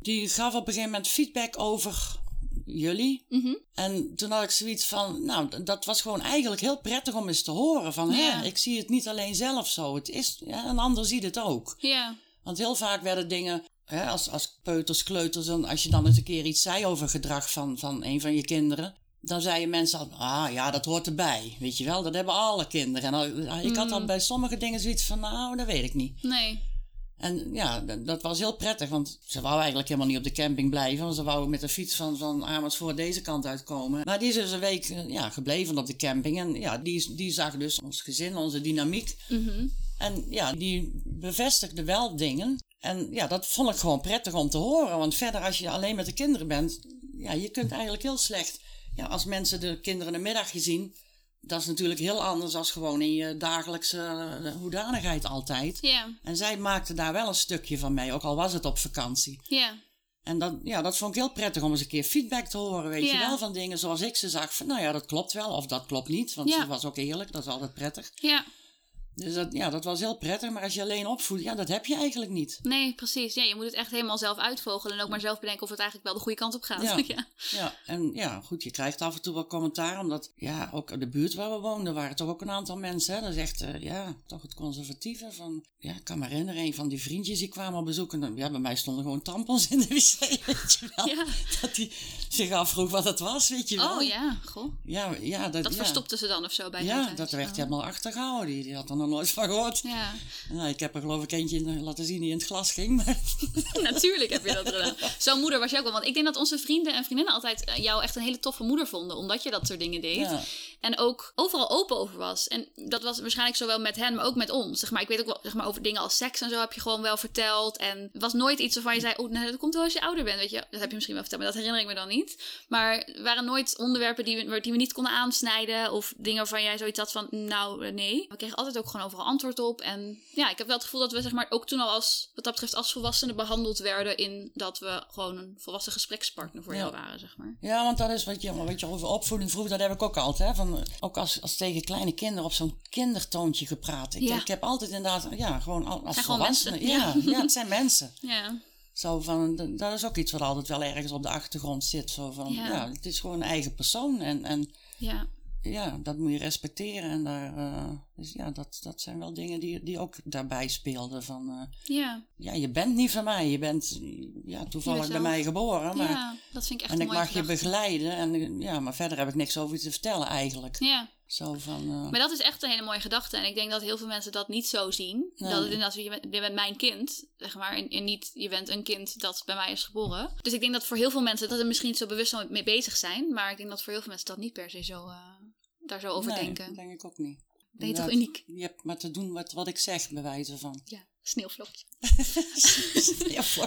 Die gaf op een gegeven moment feedback over jullie. Mhm. En toen had ik zoiets van, nou, dat was gewoon eigenlijk heel prettig om eens te horen. Van, Ja. hè, ik zie het niet alleen zelf zo. Het is, ja, een ander ziet het ook. Ja. Want heel vaak werden dingen, hè, als, als peuters, kleuters, en als je dan eens een keer iets zei over gedrag van, van een van je kinderen. Dan zeiden mensen al, ah ja, dat hoort erbij. Weet je wel, dat hebben alle kinderen. En al- ik had dan bij sommige dingen zoiets van, nou, dat weet ik niet. Nee. En ja, dat was heel prettig, want ze wou eigenlijk helemaal niet op de camping blijven. Want ze wou met de fiets van, van Amersfoort deze kant uitkomen. Maar die is dus een week eh, ja, gebleven op de camping. En ja, die, die zag dus ons gezin, onze dynamiek. Mhm. En ja, die bevestigde wel dingen. En ja, dat vond ik gewoon prettig om te horen. Want verder, als je alleen met de kinderen bent, ja, je kunt eigenlijk heel slecht. Ja, als mensen de kinderen een middagje zien, dat is natuurlijk heel anders dan gewoon in je dagelijkse eh, hoedanigheid altijd. Ja. En zij maakte daar wel een stukje van mee, ook al was het op vakantie. Ja. En dat, ja, dat vond ik heel prettig om eens een keer feedback te horen, weet je wel, van dingen zoals ik ze zag. Van, nou ja, dat klopt wel, of dat klopt niet, want Ja. ze was ook eerlijk, dat is altijd prettig. Ja. Dus dat, ja, dat was heel prettig, maar als je alleen opvoedt, ja, dat heb je eigenlijk niet. Nee, precies. Ja, je moet het echt helemaal zelf uitvogelen en ook maar zelf bedenken of het eigenlijk wel de goede kant op gaat. Ja. <laughs> ja. Ja, en ja, goed, je krijgt af en toe wel commentaar, omdat, ja, ook de buurt waar we woonden waren toch ook een aantal mensen, hè. Dat is echt, eh, ja, toch het conservatieve van, ja, ik kan me herinneren, een van die vriendjes die kwamen op bezoek en dan- ja, bij mij stonden gewoon tampons in de wc, <laughs> weet je wel. Ja. Dat die zich afvroeg wat het was, weet je wel. Oh ja, goh. Ja, ja, dat, Dat ja. verstopten ze dan of zo bij Ja, dat werd Oh. helemaal achtergehouden. Die, die had er nog nooit van gehoord. Ja, Nou, ik heb er geloof ik eentje laten zien die in het glas ging. Maar <laughs> natuurlijk heb je dat gedaan. Zo'n moeder was je ook wel. Want ik denk dat onze vrienden en vriendinnen altijd eh, jou echt een hele toffe moeder vonden. Omdat je dat soort dingen deed. ja, En ook overal open over was. En dat was waarschijnlijk zowel met hen, maar ook met ons. Zeg maar, ik weet ook wel, zeg maar, over dingen als seks en zo heb je gewoon wel verteld. En het was nooit iets waarvan je zei, oh, nee, dat komt wel als je ouder bent. Weet je, dat heb je misschien wel verteld, maar dat herinner ik me dan niet. Maar er waren nooit onderwerpen die we, die we niet konden aansnijden. Of dingen waarvan jij zoiets had van, nou, eh, nee. We kregen altijd ook gewoon overal antwoord op. En ja, ik heb wel het gevoel dat we, zeg maar, ook toen al als, wat dat betreft, als volwassenen behandeld werden. In dat we gewoon een volwassen gesprekspartner voor Ja. jou waren, zeg maar. ja, want dat is wat je, wat je over opvoeding vroeg, dat heb ik ook altijd. Hè, van, ook als, als tegen kleine kinderen op zo'n kindertoontje gepraat. Ik, Ja. ik heb altijd inderdaad, ja, gewoon al- als Zijn volwassenen. mensen, Ja, ja, het zijn mensen. <laughs> Ja, Zo van, dat is ook iets wat altijd wel ergens op de achtergrond zit. Zo van, Ja. ja, het is gewoon een eigen persoon. En, en ja. Ja, dat moet je respecteren. En daar, eh, dus ja, dat, dat zijn wel dingen die, die ook daarbij speelden. Van, eh, Ja, ja, je bent niet van mij. Je bent ja, toevallig bij mij geboren. Maar, ja, dat vind ik echt en ik mag je begeleiden. En ja, maar verder heb ik niks over je te vertellen eigenlijk. Ja, Zo van, eh, maar dat is echt een hele mooie gedachte. En ik denk dat heel veel mensen dat niet zo zien. Nee. Dat het inderdaad, je bent, je bent mijn kind, zeg maar. En, en niet, je bent een kind dat bij mij is geboren. Dus ik denk dat voor heel veel mensen dat er misschien niet zo bewust mee bezig zijn. Maar ik denk dat voor heel veel mensen dat niet per se zo, daar zo over nee, denken. dat denk ik ook niet. Ben je toch uniek? Je hebt maar te doen wat, wat ik zeg, bij wijze van. <laughs> Ja, <laughs> sneeuwvlokje.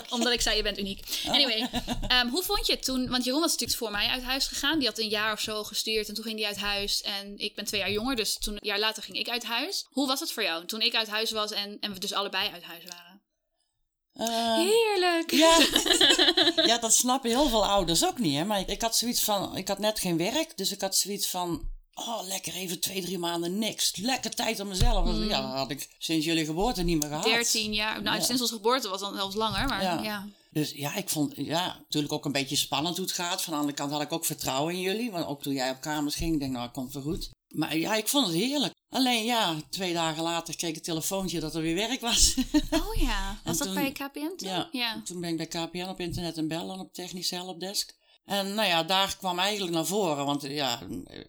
Omdat ik zei, je bent uniek. Anyway, ehm, hoe vond je het toen? Want Jeroen was natuurlijk voor mij uit huis gegaan. Die had een jaar of zo gestuurd en toen ging hij uit huis. En ik ben twee jaar jonger, dus toen, een jaar later ging ik uit huis. Hoe was het voor jou toen ik uit huis was en, en we dus allebei uit huis waren? Eh, Heerlijk! Ja. <laughs> ja, dat snappen heel veel ouders ook niet. Hè? Maar ik, ik had zoiets van, ik had net geen werk, dus ik had zoiets van, oh lekker even twee, drie maanden niks. Lekker tijd aan mezelf. Ja, dat had ik sinds jullie geboorte niet meer gehad. 13 jaar. Nou, Ja. sinds onze geboorte was dan zelfs langer, maar ja. Ja. Dus ja, ik vond, ja, natuurlijk ook een beetje spannend hoe het gaat. Van de andere kant had ik ook vertrouwen in jullie. Want ook toen jij op kamers ging, denk ik, nou, het komt wel goed. Maar ja, ik vond het heerlijk. Alleen ja, twee dagen later kreeg ik een telefoontje dat er weer werk was. <laughs> Oh ja, was dat toen- bij KPN toen? Ja. ja. Toen ben ik bij KPN op internet en bellen op technische helpdesk. En nou ja, daar kwam eigenlijk naar voren, want ja,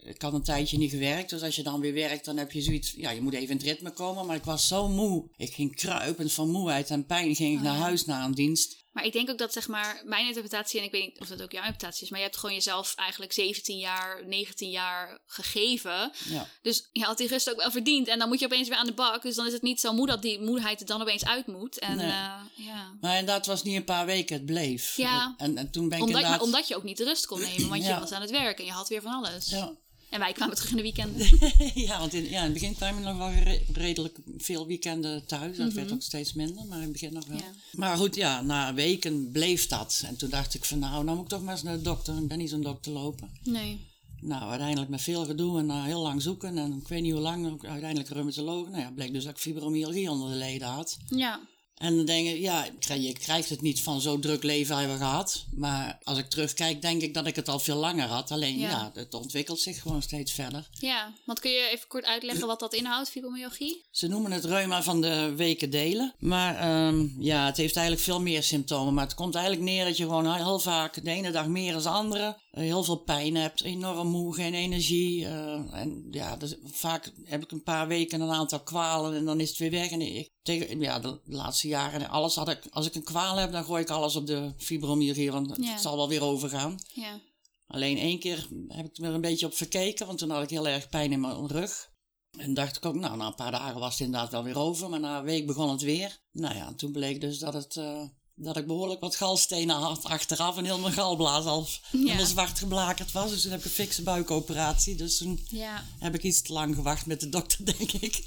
ik had een tijdje niet gewerkt. Dus als je dan weer werkt, dan heb je zoiets, ja, je moet even in het ritme komen. Maar ik was zo moe. Ik ging kruipend van moeheid en pijn, ging ik naar huis na een dienst. Maar ik denk ook dat, zeg maar, mijn interpretatie, en ik weet niet of dat ook jouw interpretatie is, maar je hebt gewoon jezelf eigenlijk 17 jaar, 19 jaar gegeven. Ja. Dus je had die rust ook wel verdiend. En dan moet je opeens weer aan de bak. Dus dan is het niet zo moe dat die moeheid er dan opeens uit moet. En Nee. eh, ja. Maar inderdaad, het was niet een paar weken, het bleef. Ja. En, en toen ben ik Omdat, inderdaad... maar omdat je ook niet de rust kon nemen, want je was aan het werk en je had weer van alles. Ja. En wij kwamen terug in de weekend. <laughs> ja, want in, ja, in het begin kwamen nog wel redelijk veel weekenden thuis. Dat werd ook steeds minder, maar in het begin nog wel. Mhm. Ja. Maar goed, ja, na weken bleef dat. En toen dacht ik van nou, nou moet ik toch maar eens naar de dokter. Ik ben niet zo'n dokter lopen. Nee. nou, uiteindelijk met veel gedoe en na heel lang zoeken en ik weet niet hoe lang, uiteindelijk reumatoloog. Nou ja, bleek dus dat ik fibromyalgie onder de leden had. Ja. En dan denk ik, ja, je krijgt het niet van zo'n druk leven hebben gehad. Maar als ik terugkijk, denk ik dat ik het al veel langer had. Alleen Ja. ja, het ontwikkelt zich gewoon steeds verder. Ja, want kun je even kort uitleggen wat dat inhoudt, fibromyalgie? Ze noemen het reuma van de weken delen. Maar ehm, ja, het heeft eigenlijk veel meer symptomen. Maar het komt eigenlijk neer dat je gewoon heel vaak de ene dag meer dan de andere heel veel pijn hebt. Enorm moe, geen energie. eh, en ja, dus vaak heb ik een paar weken een aantal kwalen en dan is het weer weg. En ik, tegen, ja, de laatste jaren, alles had ik, als ik een kwaal heb, dan gooi ik alles op de fibromyalgie. Want het zal wel weer overgaan. Ja. Alleen één keer heb ik er een beetje op verkeken, want toen had ik heel erg pijn in mijn rug. En dacht ik ook, nou, na een paar dagen was het inderdaad wel weer over, maar na een week begon het weer. Nou ja, en toen bleek dus dat, het, eh, dat ik behoorlijk wat galstenen had achteraf en heel mijn galblaas al helemaal zwart geblakerd was. Dus toen heb ik een fikse buikoperatie. Dus toen Ja. heb ik iets te lang gewacht met de dokter, <laughs> denk ik.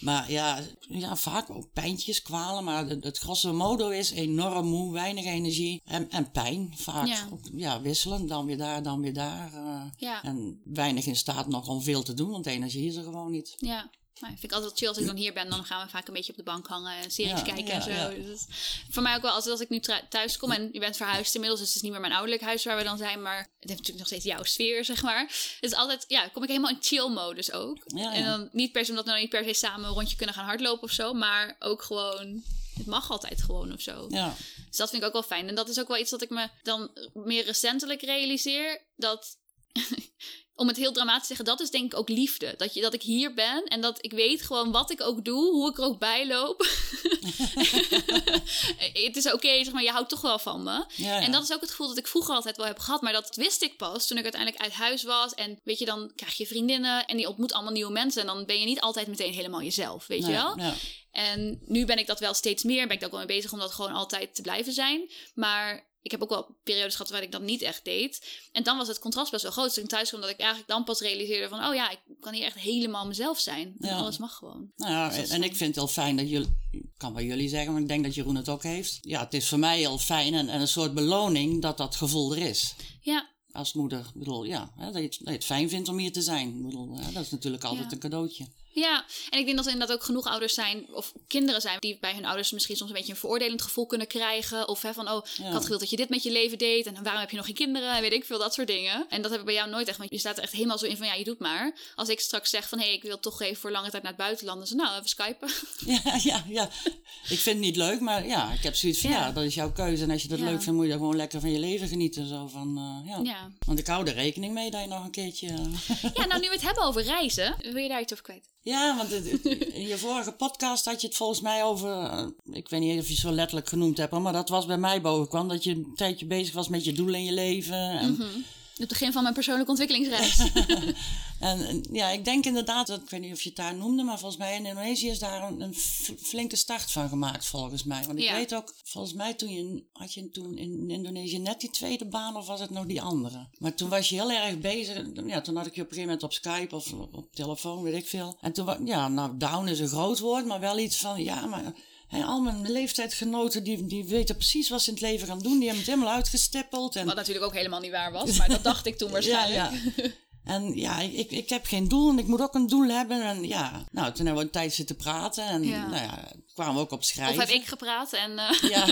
Maar ja, ja, vaak ook pijntjes, kwalen. Maar het, het grosso modo is enorm moe, weinig energie en, en pijn. Vaak Ja. ja, wisselen, dan weer daar, dan weer daar. eh, Ja. En weinig in staat nog om veel te doen, want de energie is er gewoon niet. Ja. Nou, vind ik altijd chill als ik dan hier ben. Dan gaan we vaak een beetje op de bank hangen en series Ja, kijken ja, en zo. ja. Dus voor mij ook wel, als, als ik nu thuis kom en je bent verhuisd inmiddels. Dus het is niet meer mijn ouderlijk huis waar we dan zijn. Maar het heeft natuurlijk nog steeds jouw sfeer, zeg maar. Het is altijd, ja, kom ik helemaal in chill modus ook. En dan niet per se omdat we dan niet per se samen een rondje kunnen gaan hardlopen of zo. Maar ook gewoon, het mag altijd gewoon of zo. Ja, Dus dat vind ik ook wel fijn. En dat is ook wel iets dat ik me dan meer recentelijk realiseer. Dat, <laughs> om het heel dramatisch te zeggen, dat is denk ik ook liefde. Dat, je, dat ik hier ben en dat ik weet gewoon wat ik ook doe, hoe ik er ook bij loop. <laughs> het is oké, zeg maar, je houdt toch wel van me. ja, ja. En dat is ook het gevoel dat ik vroeger altijd wel heb gehad. Maar dat wist ik pas toen ik uiteindelijk uit huis was. En weet je, dan krijg je vriendinnen en die ontmoet allemaal nieuwe mensen. En dan ben je niet altijd meteen helemaal jezelf, weet je wel? En nu ben ik dat wel steeds meer. Ben ik daar ook wel mee bezig om dat gewoon altijd te blijven zijn. Maar ik heb ook wel periodes gehad waar ik dat niet echt deed. En dan was het contrast best wel groot. Toen ik thuis kwam, dat ik eigenlijk dan pas realiseerde van... oh ja, ik kan hier echt helemaal mezelf zijn. Ja. alles mag gewoon. Nou ja, Dus en fijn. ik vind het heel fijn dat jullie, ik kan bij jullie zeggen, maar ik denk dat Jeroen het ook heeft. Ja, het is voor mij heel fijn en, en een soort beloning dat dat gevoel er is. Ja, Als moeder, ik bedoel, ja, hè, dat, je het, dat je het fijn vindt om hier te zijn. Ik bedoel, hè, dat is natuurlijk altijd Ja. een cadeautje. Ja, en ik denk dat er inderdaad ook genoeg ouders zijn, of kinderen zijn, die bij hun ouders misschien soms een beetje een veroordelend gevoel kunnen krijgen. Of hè, van, oh, ik had gewild dat je dit met je leven deed en waarom heb je nog geen kinderen en weet ik veel, dat soort dingen. En dat heb ik bij jou nooit echt, want je staat er echt helemaal zo in van, ja, je doet maar. Als ik straks zeg van, hé, hey, ik wil toch even voor lange tijd naar het buitenland, dan het, nou, even skypen. <laughs> Ja, ja, ja. Ik vind het niet leuk, maar ja, ik heb zoiets van, Ja. ja, dat is jouw keuze. En als je dat Ja. leuk vindt, moet je gewoon lekker van je leven genieten. Zo van, eh, ja. Ja. Want ik hou er rekening mee dat je nog een keertje... eh, ja, nou, nu we het hebben over reizen, wil je daar iets over kwijt? Ja, want in je vorige podcast had je het volgens mij over. eh, Ik weet niet of je het zo letterlijk genoemd hebt, maar dat was bij mij boven kwam. Dat je een tijdje bezig was met je doelen in je leven. En, Mhm. Het begin van mijn persoonlijke ontwikkelingsreis. <laughs> en, ja, ik denk inderdaad, dat, ik weet niet of je het daar noemde, maar volgens mij in Indonesië is daar een, flinke start van gemaakt, volgens mij. Want ik Ja. weet ook, volgens mij toen je, had je toen in Indonesië net die tweede baan of was het nog die andere? Maar toen was je heel erg bezig. Ja, toen had ik je op een gegeven moment op Skype of op telefoon, weet ik veel. En toen, ja, nou, down is een groot woord, maar wel iets van, ja, maar... hè, al mijn leeftijdsgenoten die, die weten precies wat ze in het leven gaan doen. Die hebben het helemaal uitgestippeld. En Wat natuurlijk ook helemaal niet waar was, maar dat dacht ik toen <laughs> waarschijnlijk. ja, ja. <laughs> En ja, ik, ik, ik heb geen doel en ik moet ook een doel hebben. En ja, nou, toen hebben we een tijd zitten praten. En Ja. nou ja, kwamen we ook op schrijven. Of heb ik gepraat en... eh, <laughs> Ja.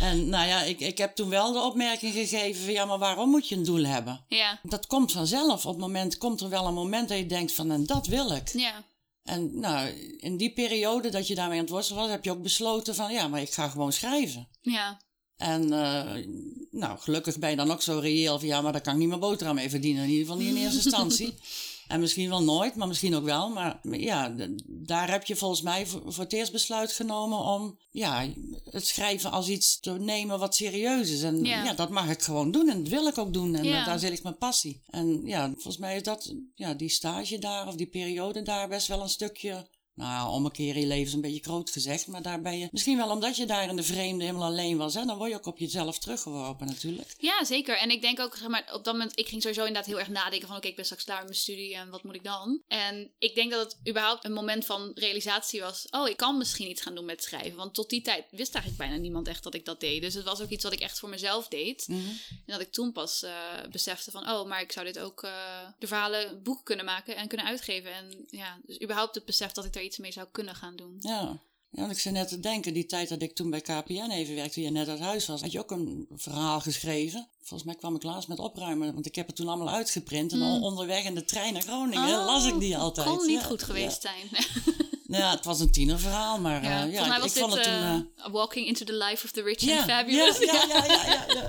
en nou ja, ik, ik heb toen wel de opmerking gegeven van... Ja, maar waarom moet je een doel hebben? ja, Dat komt vanzelf. Op het moment komt er wel een moment dat je denkt van... En dat wil ik. ja, En nou, in die periode dat je daarmee aan het worstelen was... heb je ook besloten van... Ja, maar ik ga gewoon schrijven. ja. En eh, nou, gelukkig ben je dan ook zo reëel van ja, maar daar kan ik niet mijn boterham mee verdienen. In ieder geval niet in eerste instantie. <laughs> En misschien wel nooit, maar misschien ook wel. Maar ja, daar heb je volgens mij voor, voor het eerst besluit genomen om ja, het schrijven als iets te nemen wat serieus is. En Ja. ja, dat mag ik gewoon doen en dat wil ik ook doen. En Ja. daar zit ik mijn passie. En ja, volgens mij is dat, ja, die stage daar of die periode daar best wel een stukje nou, om een keer in je leven is een beetje groot gezegd. Maar daar ben je, misschien wel omdat je daar in de vreemde helemaal alleen was, hè, dan word je ook op jezelf teruggeworpen natuurlijk. Ja, zeker. En ik denk ook, zeg maar, op dat moment, ik ging sowieso inderdaad heel erg nadenken van, oké, ik ben straks klaar met mijn studie en wat moet ik dan? En ik denk dat het überhaupt een moment van realisatie was, oh, ik kan misschien iets gaan doen met schrijven. Want tot die tijd wist eigenlijk bijna niemand echt dat ik dat deed. Dus het was ook iets wat ik echt voor mezelf deed. Mhm. En dat ik toen pas uh, besefte van, oh, maar ik zou dit ook, uh, de verhalen boeken kunnen maken en kunnen uitgeven. En ja, dus überhaupt het besef dat ik daar iets mee zou kunnen gaan doen. Ja. Ja, want ik zit net te denken, die tijd dat ik toen bij KPN even werkte, toen je net uit huis was, had je ook een verhaal geschreven. Volgens mij kwam ik laatst met opruimen, want ik heb het toen allemaal uitgeprint. En mm. onderweg in de trein naar Groningen oh, las ik die altijd. kon niet ja, goed geweest ja. zijn. <laughs> <laughs> nou ja, het was een tienerverhaal, maar ja, uh, ja mij was ik dit, vond het toen... Uh, walking into the life of the rich and fabulous. <laughs> Ja, ja, ja.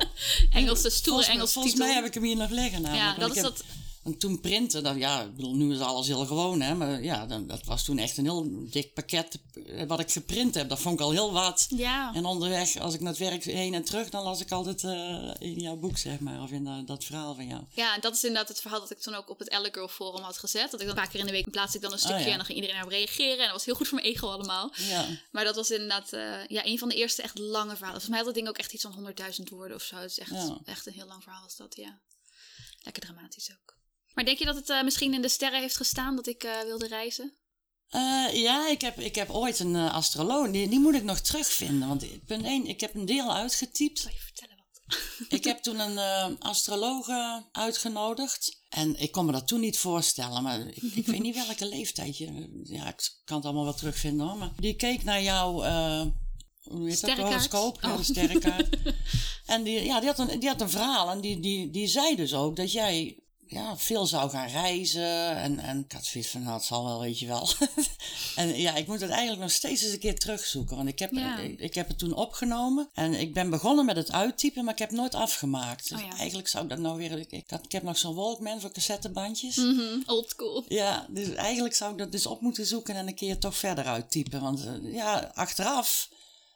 Engelse, stoere volgens, Engelse Volgens titel. mij heb ik hem hier nog liggen namelijk. Ja, dat is dat... En toen printen, dan, ja, ik bedoel, nu is alles heel gewoon, hè. Maar ja, dan, dat was toen echt een heel dik pakket wat ik geprint heb. Dat vond ik al heel wat. Ja. En onderweg, als ik naar het werk heen en terug, dan las ik altijd uh, in jouw boek, zeg maar. Of in uh, dat verhaal van jou. Ja, dat is inderdaad het verhaal dat ik toen ook op het Elle Girl Forum had gezet. Dat ik dan een paar keer in de week plaats ik dan een stukje oh, ja. en dan ging iedereen erop reageren. En dat was heel goed voor mijn ego allemaal. Ja. Maar dat was inderdaad uh, ja, een van de eerste echt lange verhalen. Volgens mij had dat ding ook echt iets van 100.000 woorden of zo. Het is echt, Ja. echt een heel lang verhaal was dat, ja. Lekker dramatisch ook. Maar denk je dat het uh, misschien in de sterren heeft gestaan dat ik uh, wilde reizen? Uh, ja, ik heb, ik heb ooit een astroloog, die, die moet ik nog terugvinden. Want punt 1, ik heb een deel uitgetypt. Zal je vertellen wat? ik heb toen een astroloog uitgenodigd. En ik kon me dat toen niet voorstellen, maar ik, ik weet niet welke leeftijd je. Ja, ik kan het allemaal wel terugvinden hoor. Maar die keek naar jouw. hoe heet dat? Horoscoop, oh. sterrenkaart. <laughs> en die, ja, die, had een, die had een verhaal en die, die, die zei dus ook dat jij ja, veel zou gaan reizen. En, en ik had zoiets van, nou, het zal wel, weet je wel. <laughs> en ja, ik moet het eigenlijk nog steeds eens een keer terugzoeken. Want ik heb, Ja. ik, ik heb het toen opgenomen. En ik ben begonnen met het uittypen, maar ik heb het nooit afgemaakt. Dus Oh ja. eigenlijk zou ik dat nou weer... Ik, ik, had, ik heb nog zo'n Walkman voor cassettebandjes. Mhm, Old school. Ja, dus eigenlijk zou ik dat dus op moeten zoeken en een keer toch verder uittypen. Want eh, ja, achteraf...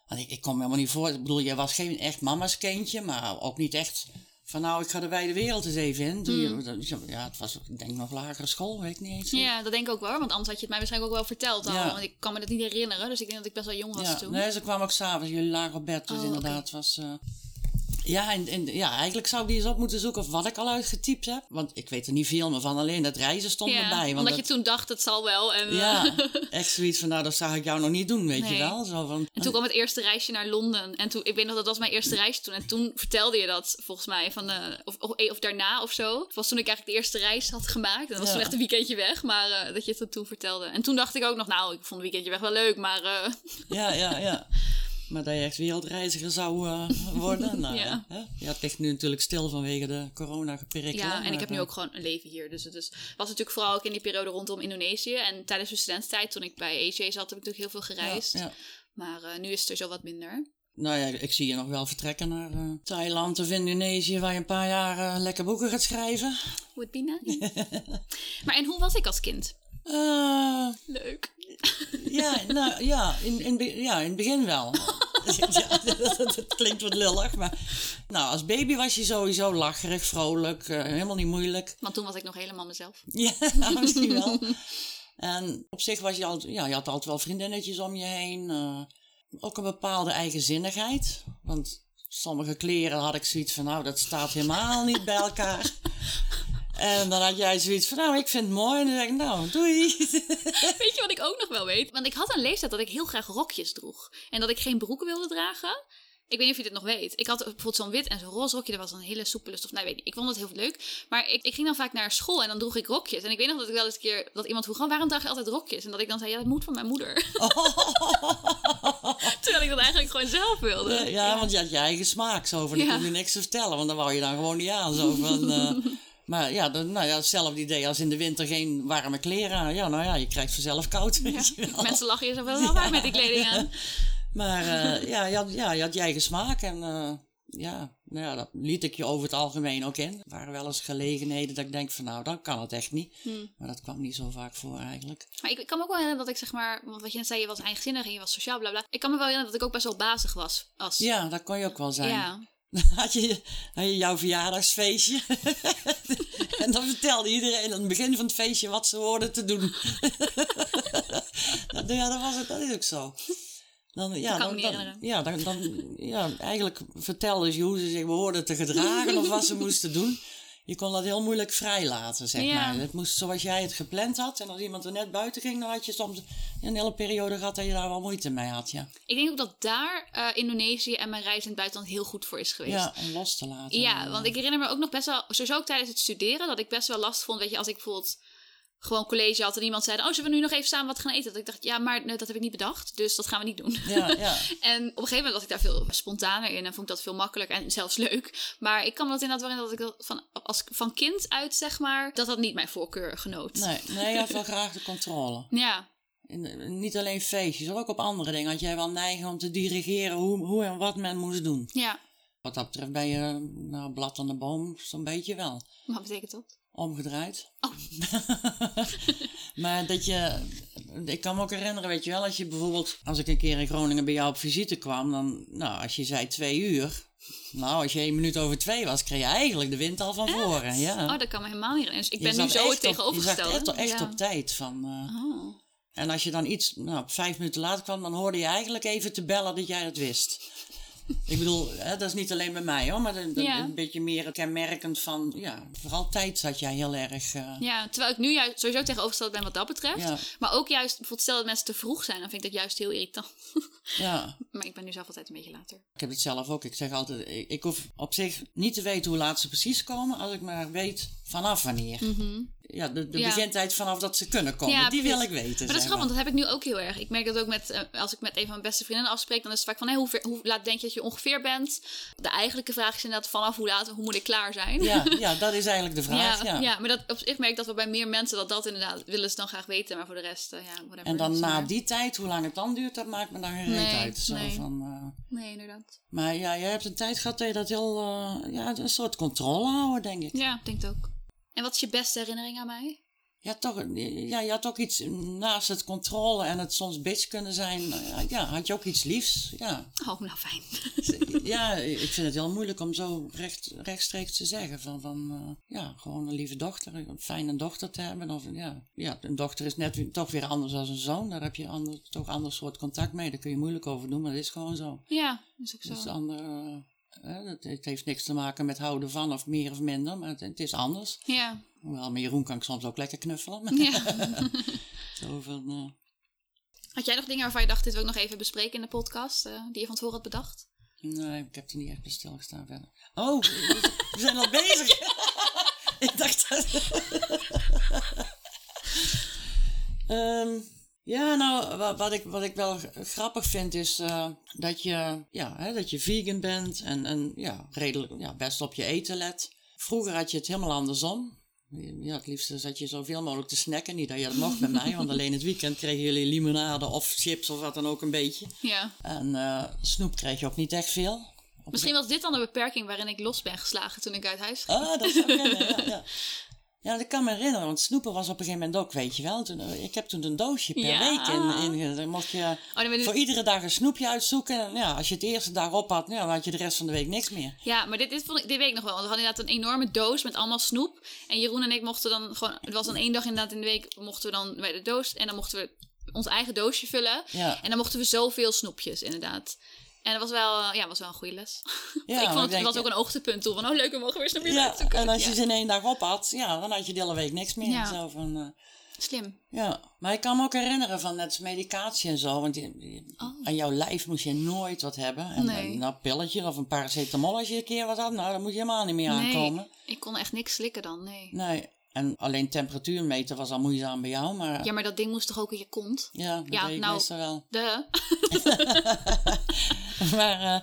Want ik, ik kon me helemaal niet voor... Ik bedoel, jij was geen echt mama's kindje, maar ook niet echt... Van nou, ik ga de wijde wereld eens even in. Dat- ja, het was ik denk nog lagere school, weet ik niet eens. Ja, dat denk ik ook wel. Want anders had je het mij waarschijnlijk ook wel verteld al. Ja. Want ik kan me dat niet herinneren. Dus ik denk dat ik best wel jong was Ja, toen. nee, ze kwam ook s'avonds. Jullie lagen op bed, dus Oh, inderdaad was... eh, ja, en, en, ja, eigenlijk zou ik die eens op moeten zoeken of wat ik al uitgetypt heb. Want ik weet er niet veel meer van, alleen dat reizen stond Ja, erbij. Want omdat dat- je toen dacht, het zal wel. En, eh, Ja, <laughs> echt zoiets van, nou, dat zou ik jou nog niet doen, weet je wel. Zo van, En toen kwam het eerste reisje naar Londen. En toen, ik weet nog, dat was mijn eerste reis toen. En toen vertelde je dat, volgens mij, van, eh, of, of, of daarna of zo. Het was toen ik eigenlijk de eerste reis had gemaakt. En dat was Ja. toen echt een weekendje weg, maar eh, dat je het dat toen vertelde. En toen dacht ik ook nog, nou, ik vond een weekendje weg wel leuk, maar... eh, Ja, ja, ja. <laughs> Maar dat je echt wereldreiziger zou eh, worden. <laughs> Nou, Ja. hè? ja, het ligt nu natuurlijk stil vanwege de corona-geprikkelen. ja, en maar, ik heb nu eh, ook gewoon een leven hier. Dus het is, was natuurlijk vooral ook in die periode rondom Indonesië. En tijdens mijn studententijd, toen ik bij AJ zat, heb ik natuurlijk heel veel gereisd. Ja, ja. Maar eh, nu is het er zo wat minder. Nou ja, ik zie je nog wel vertrekken naar Thailand of Indonesië, waar je een paar jaar lekker boeken gaat schrijven. Would be nice. maar en hoe was ik als kind? Leuk. Ja, nou ja, in, in, ja, in het begin wel. <laughs> ja, dat, dat klinkt wat lullig, maar nou, als baby was je sowieso lacherig, vrolijk, eh, helemaal niet moeilijk. Want toen was ik nog helemaal mezelf. <laughs> Ja, misschien wel. En op zich was je altijd, ja, je had altijd wel vriendinnetjes om je heen. eh, ook een bepaalde eigenzinnigheid. Want sommige kleren had ik zoiets van, nou, dat staat helemaal niet bij elkaar. <laughs> En dan had jij zoiets van, nou, ik vind het mooi. En dan zeg ik, nou, doei. <laughs> Weet je wat ik ook nog wel weet? Want ik had een leeftijd dat ik heel graag rokjes droeg. En dat ik geen broeken wilde dragen. Ik weet niet of je dit nog weet. Ik had bijvoorbeeld zo'n wit en zo'n roze rokje. Dat was een hele soepele stof. Nou, weet niet. Ik vond het heel leuk. Maar ik, ik ging dan vaak naar school en dan droeg ik rokjes. En ik weet nog dat ik wel eens een keer dat iemand vroeg: "Oh, waarom draag je altijd rokjes? En dat ik dan zei: ja, dat moet van mijn moeder. <laughs> <laughs> Terwijl ik dat eigenlijk gewoon zelf wilde. ja, want je had je eigen smaak zo van, Ja. hoef je niks te vertellen. Want dan wou je dan gewoon niet aan. Zo van, eh, maar ja, dan, nou ja, hetzelfde idee als in de winter geen warme kleren aan. Ja, nou ja, je krijgt vanzelf koud, wel. Mensen lachen je zo van: waar met die kleding aan? <laughs> Maar eh, ja, je had, ja, je had je eigen smaak en eh, ja, nou ja, dat liet ik je over het algemeen ook in. Er waren wel eens gelegenheden dat ik denk van nou, dan kan het echt niet. Hmm. Maar dat kwam niet zo vaak voor eigenlijk. Maar ik, ik kan me ook wel herinneren dat ik zeg maar, want wat je net zei, je was eigenzinnig en je was sociaal, bla bla. Ik kan me wel herinneren dat ik ook best wel bazig was. Als, Ja, dat kon je ook wel zijn. ja. Had je, had je jouw verjaardagsfeestje <laughs> en dan vertelde iedereen aan het begin van het feestje wat ze hoorden te doen. Dat- <laughs> ja, dat, was het, dat is ook zo. Dan, ja, dan, ja, dan, dan, ja, eigenlijk vertelde ze hoe ze zich behoorden te gedragen of wat ze moesten doen. Je kon dat heel moeilijk vrijlaten, zeg Ja. maar. Het moest zoals jij het gepland had. En als iemand er net buiten ging, dan had je soms een hele periode gehad dat je daar wel moeite mee had, ja. Ik denk ook dat daar eh, Indonesië en mijn reis in het buitenland heel goed voor is geweest. Ja, om los te laten. Ja, want ik herinner me ook nog best wel, sowieso ook tijdens het studeren, dat ik best wel last vond. Weet je, als ik bijvoorbeeld gewoon college had en iemand zei: Oh, zullen we nu nog even samen wat gaan eten? Dat ik dacht: Ja, maar nee, dat heb ik niet bedacht, dus dat gaan we niet doen. Ja, ja. <laughs> En op een gegeven moment was ik daar veel spontaner in en vond ik dat veel makkelijker en zelfs leuk. Maar ik kan me dat inderdaad wel in dat ik dat van, als, van kind uit, zeg maar, dat dat niet mijn voorkeur genoot. Nee, nee, je had wel graag de controle. <laughs> Ja, En, niet alleen feestjes, maar ook op andere dingen. Had jij wel neiging om te dirigeren hoe, hoe en wat men moest doen. ja. Wat dat betreft ben je nou, blad aan de boom zo'n beetje wel. Wat betekent dat? Omgedraaid. Oh. <laughs> maar dat je... Ik kan me ook herinneren, weet je wel, als je bijvoorbeeld... Als ik een keer in Groningen bij jou op visite kwam, dan... Nou, als je zei twee uur... Nou, als je één minuut over twee was, kreeg je eigenlijk de wind al van voren. Ja. Oh, dat kan me helemaal niet herinneren. Dus ik Je ben nu zo het op- tegenovergestelde. Je zat echt, echt Ja. op tijd. Van, eh, Oh. En als je dan iets, nou, vijf minuten later kwam, dan hoorde je eigenlijk even te bellen dat jij het wist. Ik bedoel, hè, dat is niet alleen bij mij hoor, maar een, een- Ja. een beetje meer kenmerkend van, ja, vooral tijd zat jij heel erg. eh, Ja, terwijl ik nu juist sowieso tegenovergesteld ben wat dat betreft. Ja. Maar ook juist, bijvoorbeeld stel dat mensen te vroeg zijn, dan vind ik dat juist heel irritant. <laughs> ja, maar ik ben nu zelf altijd een beetje later. ik heb het zelf ook. Ik zeg altijd, ik, ik hoef op zich niet te weten hoe laat ze precies komen, als ik maar weet vanaf wanneer. Ja, de, de Ja. vanaf dat ze kunnen komen, Ja, die wil ik weten. Maar dat is grappig, want dat heb ik nu ook heel erg. Ik merk dat ook met, eh, als ik met een van mijn beste vriendinnen afspreek, dan is het vaak van, hé, hoe, hoe laat denk je dat je ongeveer bent? De eigenlijke vraag is inderdaad vanaf hoe laat, hoe moet ik klaar zijn? Ja, <laughs> ja, dat is eigenlijk de vraag. ja, Ja, ja, maar dat, op zich merk ik dat we bij meer mensen dat dat inderdaad willen ze dan graag weten, maar voor de rest, eh, ja, whatever. En dan na eh, die tijd, hoe lang het dan duurt, dat maakt me dan geen reet Nee, uit. Zo nee. van, Nee, inderdaad. Maar ja, jij hebt een tijd gehad dat je dat heel, ja, een soort controle houden, denk ik. Ja, ik denk het ook. En wat is je beste herinnering aan mij? Ja, toch, ja, je had ook iets naast het controle en het soms bitch kunnen zijn. eh, Ja, had je ook iets liefs. Ja, Oh, nou fijn. <laughs> ja ik vind het heel moeilijk om zo recht, rechtstreeks te zeggen. Van, van eh, ja, gewoon een lieve dochter, een fijne dochter te hebben. Of, ja, ja, een dochter is net toch weer anders dan een zoon. Daar heb je ander, toch ander soort contact mee. Daar kun je moeilijk over doen, maar dat is gewoon zo. Ja, is ook zo. Is ander, eh, eh, het, heeft niks te maken met houden van of meer of minder, maar het, het is anders. Ja, Hoewel, met Jeroen kan ik soms ook lekker knuffelen. ja. <laughs> Zo van, eh, Had jij nog dingen waarvan je dacht, dit wil ik nog even bespreken in de podcast, eh, die je van tevoren had bedacht? nee, ik heb er niet echt bij stilgestaan verder. Oh, we <laughs> we zijn al bezig. <laughs> ik dacht dat... Ehm, ja, nou, wat, wat, ik, wat ik wel grappig vind is eh, dat, je, ja, hè, dat je vegan bent en, en ja, redelijk, ja, best op je eten let. Vroeger had je het helemaal andersom. Ja, het liefste zat je zoveel mogelijk te snacken. Niet dat je dat mocht bij mij, want alleen het weekend kregen jullie limonade of chips of wat dan ook een beetje. Ja. En eh, snoep kreeg je ook niet echt veel. Op Misschien was dit dan de beperking waarin ik los ben geslagen toen ik uit huis ging. Ah, dat zou kunnen, ja, ja. <laughs> Ja, dat kan me herinneren, want snoepen was op een gegeven moment ook, weet je wel. Toen, eh, ik heb toen een doosje per Ja. week in, in. Dan mocht je Oh, je- voor iedere dag een snoepje uitzoeken. En ja, als je het eerste dag op had, ja, dan had je de rest van de week niks meer. Ja, maar dit, dit, vond ik, dit weet ik nog wel. Want we hadden inderdaad een enorme doos met allemaal snoep. En Jeroen en ik mochten dan gewoon... Het was dan één dag inderdaad in de week mochten we dan bij de doos... En dan mochten we ons eigen doosje vullen. Ja. En dan mochten we zoveel snoepjes, inderdaad. En dat was wel, eh, ja, was wel een goede les. <laughs> Ja, ik vond het, denk- was ook een hoogtepunt toen. Van, oh leuk, we mogen weer snoepjes Ja, uitzoeken. en als je Ja. ze in één dag op had, ja, dan had je de hele week niks meer. Ja. Zo van, eh, Slim. ja, maar ik kan me ook herinneren van net medicatie en zo. Want je- je- aan jouw lijf moest je nooit wat hebben. En, Oh. Nee. en nou, pilletje of een paracetamol als je een keer wat had, nou, dan moet je helemaal niet meer aankomen. Nee, ik kon echt niks slikken dan, nee. Nee, en alleen temperatuur meten was al moeizaam bij jou, maar Ja, maar dat ding moest toch ook in je kont? ja, dat Ja, deed ik nou- meestal wel. De. <laughs> maar eh,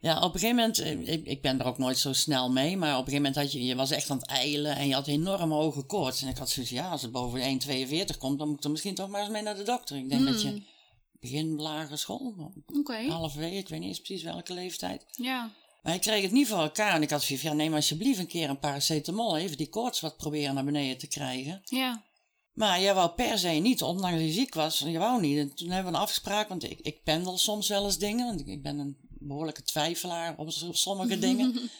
ja, op een gegeven moment, eh, ik, ik ben er ook nooit zo snel mee, maar op een gegeven moment had je, je was echt aan het eilen en je had enorm hoge koorts. En ik had zoiets, ja, als het boven 1,42 komt, dan moet ik er misschien toch maar eens mee naar de dokter. Ik denk dat Hmm. je begin lagere school, Oké. halverwege, ik weet niet eens precies welke leeftijd. Ja. Maar ik kreeg het niet voor elkaar en ik had zoiets van, ja, neem alsjeblieft een keer een paracetamol, even die koorts wat proberen naar beneden te krijgen. Ja. Maar jij wou per se niet, ondanks dat je ziek was. Je wou niet. En toen hebben we een afspraak, want ik, ik pendel soms wel eens dingen. Want ik, ben een behoorlijke twijfelaar op, sommige <laughs> dingen.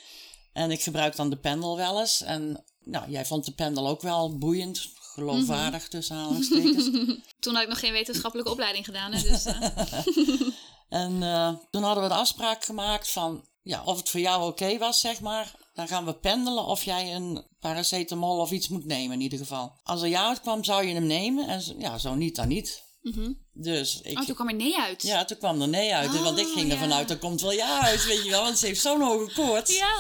En ik gebruik dan de pendel wel eens. En nou, jij vond de pendel ook wel boeiend geloofwaardig tussen aanhalingstekens. <laughs> Toen had ik nog geen wetenschappelijke opleiding gedaan. Hè, dus, eh, <laughs> En eh, toen hadden we de afspraak gemaakt van ja, of het voor jou oké was, zeg maar. Dan gaan we pendelen of jij een paracetamol of iets moet nemen in ieder geval. Als er ja uitkwam, zou je hem nemen. En zo- ja, zo niet, dan niet. mhm. Dus ik, Oh, toen kwam er nee uit. ja, toen kwam er nee uit. want ik Oh, ging ervan ja. uit, er komt wel ja uit, weet je wel. Want ze heeft zo'n hoge koorts. Ja.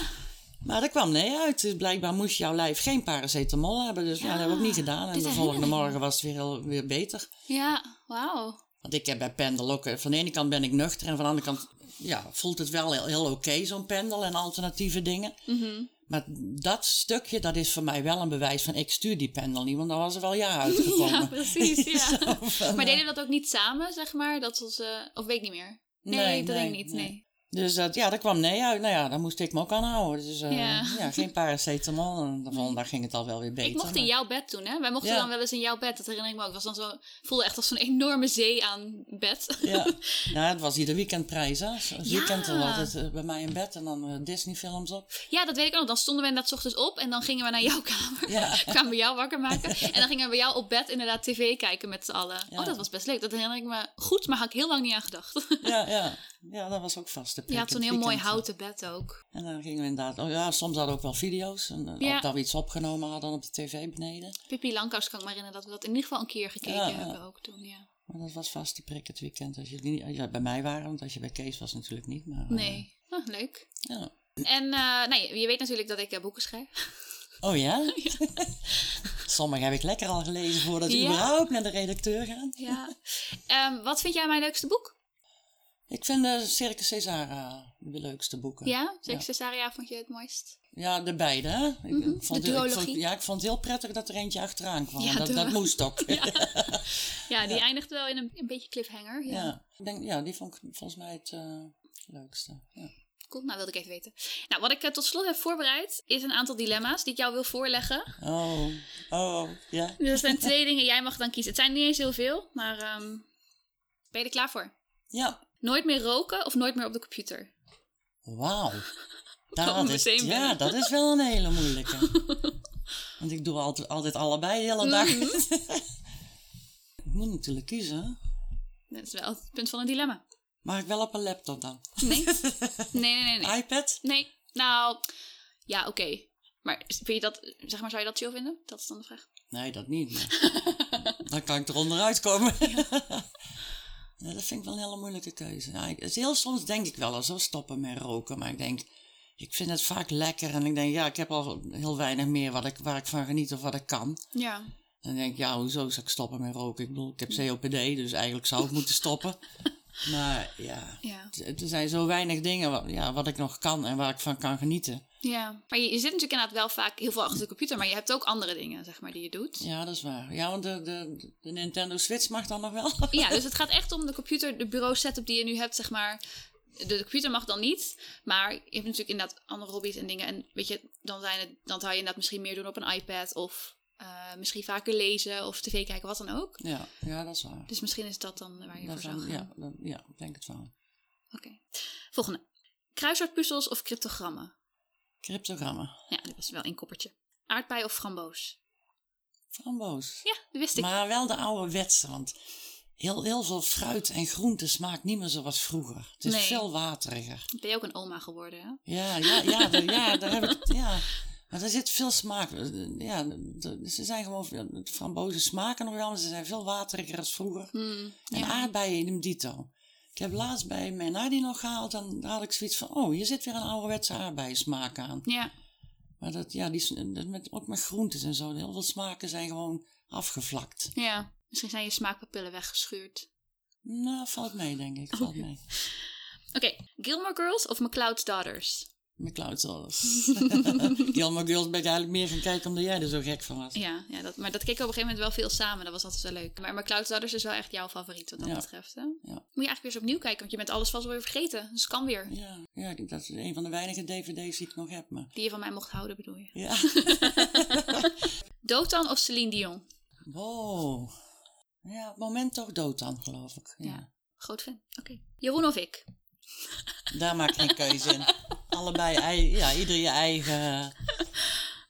Maar er kwam nee uit. Dus blijkbaar moest jouw lijf geen paracetamol hebben. Dus ja, dat hebben we ook niet gedaan. En de volgende ik morgen was het weer, heel, weer beter. Ja, wauw. Want ik heb bij pendel ook... eh, Van de ene kant ben ik nuchter en van de andere kant... Ja, voelt het wel heel, heel oké, zo'n pendel en alternatieve dingen. Mhm. Maar dat stukje, dat is voor mij wel een bewijs van... Ik stuur die pendel niet, want dan was er wel ja uitgekomen. <laughs> Ja, precies. <laughs> Ja. Van, Maar eh, deden we dat ook niet samen, zeg maar? Dat was, eh, of weet ik niet meer. Nee, Nee, dat denk ik niet. nee. Nee. Dus dat, ja, daar kwam nee uit. Nou ja, daar moest ik me ook aan houden. Dus eh, Ja. ja. geen paracetamol. En de volgende dag ging het al wel weer beter. Ik mocht in maar- jouw bed toen, hè? Wij mochten Ja. dan wel eens in jouw bed. Dat herinner ik me ook. Was dan zo, voelde echt als zo'n enorme zee aan bed. Ja. <laughs> ja, het was ieder weekendprijs. Hè. Als weekend was het eh, bij mij in bed en dan eh, Disney-films op. Ja, dat weet ik ook nog. Dan stonden we inderdaad ochtends op en dan gingen we naar jouw kamer. Ja. <laughs> kwamen we jou wakker maken. En dan gingen we bij jou op bed inderdaad tv kijken met z'n allen. Oh, dat was best leuk. Dat herinner ik me goed, maar had ik heel lang niet aan gedacht. Ja, <laughs> ja. ja, dat was ook vast. Je had in zo'n het heel mooi houten bed ook. En dan gingen we inderdaad... Oh ja, soms hadden we ook wel video's. En, eh, Ja. Of dat we iets opgenomen hadden op de tv beneden. Pippi Langkous kan ik me herinneren dat we dat in ieder geval een keer gekeken Ja, ja. hebben ook toen, ja. Maar dat was vast de prik het weekend. Als je niet, als je bij mij waren, want als je bij Kees was natuurlijk niet. Maar, eh, Nee. Ah, leuk. ja. En nou, je, je weet natuurlijk dat ik boeken schrijf. <laughs> Oh ja? <laughs> Sommige heb ik lekker al gelezen voordat we Ja. überhaupt naar de redacteur gaan. Ja. Ehm, wat vind jij mijn leukste boek? Ik vind de Circus Caesara de leukste boeken. Ja? Zeker Cesaria vond je het mooist? Ja, de beide, hè? Ik vond, Mhm. de ik vond- duologie. ja, ik vond het heel prettig dat er eentje achteraan kwam. Ja, dat, dat moest ook. <laughs> Ja. <laughs> Ja, die eindigt wel in een, een beetje cliffhanger. Ja. Ik denk, ja, die vond ik volgens mij het eh, leukste. Ja. Cool, nou wilde ik even weten. Nou, wat ik eh, tot slot heb voorbereid is een aantal dilemma's die ik jou wil voorleggen. Oh, oh, ja. <laughs> Dus er zijn twee dingen, jij mag dan kiezen. Het zijn niet eens heel veel, maar ehm, ben je er klaar voor? Ja, Nooit meer roken of nooit meer op de computer? wauw. <laughs> Dat is, ja, dat is wel een hele moeilijke. <laughs> Want ik doe altijd, altijd allebei de hele dag. Mhm. <laughs> ik moet natuurlijk kiezen. Dat is wel het punt van een dilemma. Mag ik wel op een laptop dan? Nee? Nee, nee, nee. Nee, iPad? nee. nou, ja, oké. Maar vind je dat, zeg maar, zou je dat chill vinden? Dat is dan de vraag. Nee, dat niet. dan kan ik er onderuit komen. Ja, dat vind ik wel een hele moeilijke keuze. Ja, ik- heel soms denk ik wel eens stoppen met roken. Maar ik denk, ik vind het vaak lekker. En ik denk, ja, ik heb al heel weinig meer wat ik, waar ik van geniet of wat ik kan. Ja. En dan denk ik, ja, hoezo zou ik stoppen met roken? Ik bedoel, ik heb COPD, dus eigenlijk zou ik moeten stoppen. <laughs> Maar ja, Ja. er zijn zo weinig dingen wat, ja, wat ik nog kan en waar ik van kan genieten. Ja. Maar je, je zit natuurlijk inderdaad wel vaak heel veel achter de computer, maar je hebt ook andere dingen, zeg maar, die je doet. Ja, dat is waar. Ja, want de, de, de Nintendo Switch mag dan nog wel. Ja, dus <laughs> het gaat echt om de computer, de bureau setup die je nu hebt, zeg maar. De, de computer mag dan niet, maar je hebt natuurlijk inderdaad andere hobby's en dingen. En weet je, dan, zijn het, dan zou je inderdaad misschien meer doen op een iPad of eh, misschien vaker lezen of tv kijken, wat dan ook. Ja, ja dat is waar. Dus misschien is dat dan waar je voor zou gaan. ja, dan, ja, ik denk het wel. Oké. Volgende. Kruiswoordpuzzels of cryptogrammen? Cryptogrammen. Ja, dit was wel een koppertje. Aardbei of framboos? Framboos. Ja, dat wist ik. Maar wel de oude wetse, want heel, heel veel fruit en groente smaakt niet meer zoals vroeger. Het is Nee. veel wateriger. Ben je ook een oma geworden, hè? Ja, ja, ja, de- ja, daar heb ik, ja. <laughs> Maar er zit veel smaak. Ja, de- ze zijn gewoon, frambozen smaken nog wel, maar ze zijn veel wateriger als vroeger. Hmm, En ja. aardbeien in dito. Ik heb laatst bij mijn Nadi nog gehaald en daar had ik zoiets van, oh, hier zit weer een ouderwetse aardbeien smaak aan. Ja, Maar dat, ja, die, dat met, ook met groentes en zo, heel veel smaken zijn gewoon afgevlakt. ja. Misschien zijn je smaakpapillen weggeschuurd. Nou, valt mee, denk ik. Valt <laughs> mee. Oké, Gilmore Girls of McCloud's Daughters? McCloud zelfs. <laughs> Gilmore Girls ben ik eigenlijk meer gaan kijken omdat jij er zo gek van was. Ja, ja dat, maar dat keken we op een gegeven moment wel veel samen. Dat was altijd wel leuk. Maar McCloud's Daughters is wel echt jouw favoriet wat dat Ja. betreft. Hè? Ja. Moet je eigenlijk weer eens opnieuw kijken, want je bent alles vast wel weer vergeten. Dus kan weer. Ja, ja, dat is een van de weinige dvd's die ik nog heb. Maar Die je van mij mocht houden, bedoel je? ja. <laughs> Dotan of Celine Dion? Wow. Ja, op het moment toch dood dan, geloof ik. Ja. Ja. Groot fan. Oké. Jeroen of ik? Daar maak ik geen keuze in. <laughs> Allebei, ei- ja, ieder je eigen,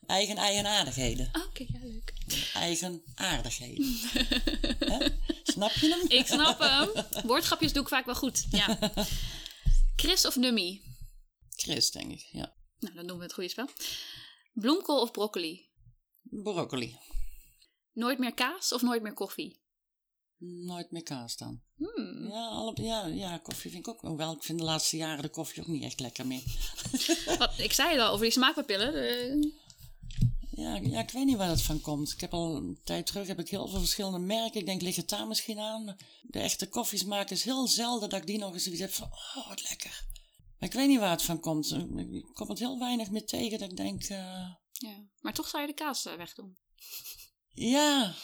eigen eigenaardigheden. Oké, ja, leuk. eigen aardigheden. Hè? Snap je hem? Ik snap hem. Woordgrapjes doe ik vaak wel goed. Ja. Chris of Nummy? Chris, denk ik, ja. Nou, dan doen we het goede spel. Bloemkool of broccoli? Broccoli. Nooit meer kaas of nooit meer koffie? Nooit meer kaas dan. Hmm. Ja, alle, ja, ja, koffie vind ik ook. Hoewel, ik vind de laatste jaren de koffie ook niet echt lekker meer. <laughs> Wat, ik zei het al over die smaakpapillen. De- Ja, ja, ik weet niet waar dat van komt. Ik heb al een tijd terug heb ik heel veel verschillende merken. Ik denk, ligt het daar misschien aan? De echte koffiesmaak is heel zelden dat ik die nog eens zoiets heb van, oh, wat lekker. Maar ik weet niet waar het van komt. Ik kom het heel weinig meer tegen dat ik denk, eh, Ja. Maar toch zou je de kaas eh, wegdoen. ja,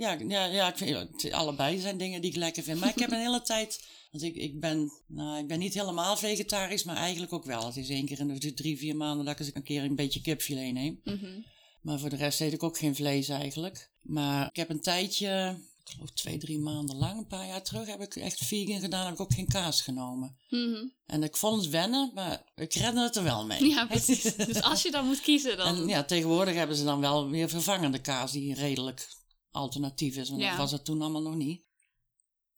ja, ja, ja ik vind, allebei zijn dingen die ik lekker vind. Maar ik heb een hele tijd, want ik, ik ben, nou, ik ben niet helemaal vegetarisch, maar eigenlijk ook wel. Het is één keer in de drie, vier maanden dat ik eens een keer een beetje kipfilet neem. Mhm. Maar voor de rest eet ik ook geen vlees eigenlijk. Maar ik heb een tijdje, ik geloof twee, drie maanden lang, een paar jaar terug, heb ik echt vegan gedaan. Heb ik ook geen kaas genomen. Mhm. En ik vond het wennen, maar ik redde het er wel mee. Ja, precies. dus als je dan moet kiezen, <laughs> dan... En ja, tegenwoordig hebben ze dan wel weer vervangende kaas die redelijk alternatief is. Want Ja. dat was het toen allemaal nog niet.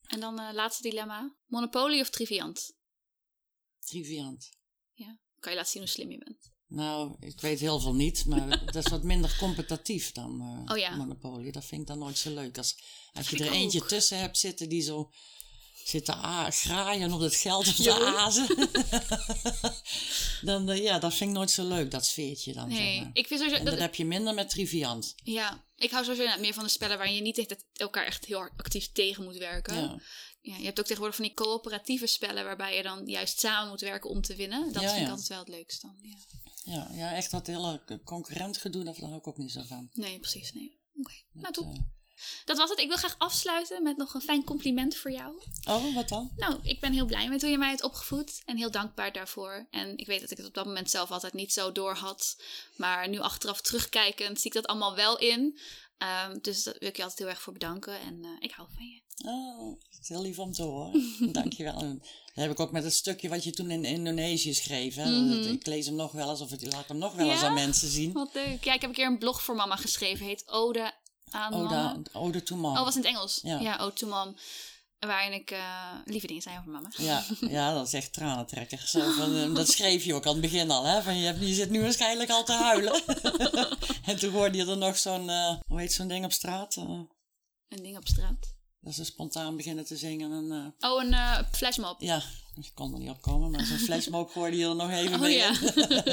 En dan eh laatste dilemma. Monopoly of Triviant? Triviant. Kan je laten zien hoe slim je bent. Nou, ik weet heel veel niet, maar <laughs> dat is wat minder competitief dan eh Oh ja. Monopoly. Dat vind ik dan nooit zo leuk. Als, als je er eentje tussen hebt zitten die zo zit te a- graaien op het geld of te azen. <laughs> dan, eh, ja, dat vind ik nooit zo leuk, dat sfeertje dan. Nee, zeg maar. ik vind sowieso... En Dat, dat heb je minder met Triviant. Ja, ik hou sowieso meer van de spellen waarin je niet echt elkaar echt heel hard actief tegen moet werken. Ja. Ja, je hebt ook tegenwoordig van die coöperatieve spellen waarbij je dan juist samen moet werken om te winnen. Dat Ja, vind ik altijd wel het leukst dan. Ja. Ja, ja, echt dat hele concurrent gedoe, daar hou ik ook niet zo van. Nee, precies, nee. Oké, nou top. eh, Dat was het. Ik wil graag afsluiten met nog een fijn compliment voor jou. oh, wat dan? Nou, ik ben heel blij met hoe je mij hebt opgevoed en heel dankbaar daarvoor. En ik weet dat ik het op dat moment zelf altijd niet zo door had. Maar nu achteraf terugkijkend zie ik dat allemaal wel in. Ehm, dus daar wil ik je altijd heel erg voor bedanken. En eh, ik hou van je. Oh, het is heel lief om te horen. <laughs> Dankjewel. En Dat heb ik ook met het stukje wat je toen in Indonesië schreef. Hè? Mhm. Ik lees hem nog wel eens of ik laat hem nog wel eens Ja? aan mensen zien. Wat leuk. Ja, ik heb een keer een blog voor mama geschreven. Heet Ode aan mama. Oda, Ode to Mom. Oh, was in het Engels? Ja. Ja, Ode to Mom. Waarin ik eh, lieve dingen zei over mama. Ja, <laughs> ja, dat is echt tranentrekker. Zo van, eh, dat schreef je ook aan het begin al. Hè? Van, je, hebt, je zit nu waarschijnlijk al te huilen. <laughs> en toen hoorde je er nog zo'n, eh, hoe heet zo'n ding op straat? Een ding op straat. Dat ze spontaan beginnen te zingen. En, eh, Oh, een eh flashmob. ja, ik kon er niet op komen, maar zo'n <laughs> flashmob gooide je er nog even Oh mee ja.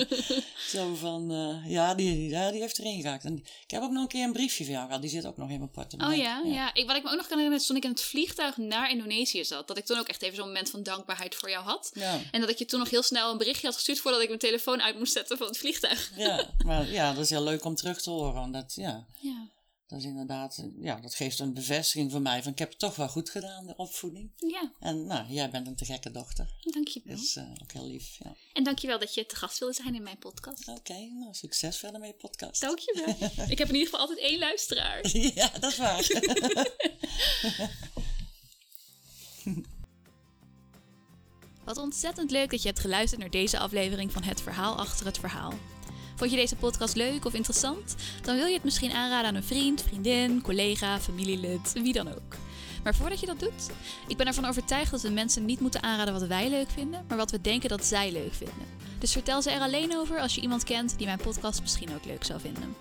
<laughs> Zo van, eh, ja, die, ja, die heeft erin gehakt. En ik heb ook nog een keer een briefje van jou gehad. Die zit ook nog in mijn portemonnee. Oh ja, ja. Ik, wat ik me ook nog kan herinneren is toen ik in het vliegtuig naar Indonesië zat. Dat ik toen ook echt even zo'n moment van dankbaarheid voor jou had. Ja, En dat ik je toen nog heel snel een berichtje had gestuurd voordat ik mijn telefoon uit moest zetten van het vliegtuig. ja, <laughs> maar ja, dat is heel leuk om terug te horen. want Dat, ja, Ja. Dat is inderdaad, ja, dat geeft een bevestiging voor mij van ik heb het toch wel goed gedaan, de opvoeding. Ja, En nou, jij bent een te gekke dochter. dankjewel. Dus eh, ook heel lief, ja. En dankjewel dat je te gast wilde zijn in mijn podcast. Oké, nou, succes verder met je podcast. Dankjewel. <laughs> ik heb in ieder geval altijd één luisteraar. ja, dat is waar. <laughs> Wat ontzettend leuk dat je hebt geluisterd naar deze aflevering van Het Verhaal Achter het Verhaal. Vond je deze podcast leuk of interessant? Dan wil je het misschien aanraden aan een vriend, vriendin, collega, familielid, wie dan ook. Maar voordat je dat doet, ik ben ervan overtuigd dat we mensen niet moeten aanraden wat wij leuk vinden, maar wat we denken dat zij leuk vinden. Dus vertel ze er alleen over als je iemand kent die mijn podcast misschien ook leuk zou vinden.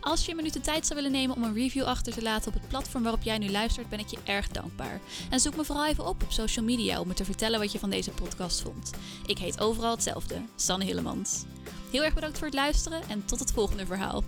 Als je een minuut de tijd zou willen nemen om een review achter te laten op het platform waarop jij nu luistert, ben ik je erg dankbaar. En zoek me vooral even op op social media om me te vertellen wat je van deze podcast vond. Ik heet overal hetzelfde, Sanne Hillemans. Heel erg bedankt voor het luisteren en tot het volgende verhaal.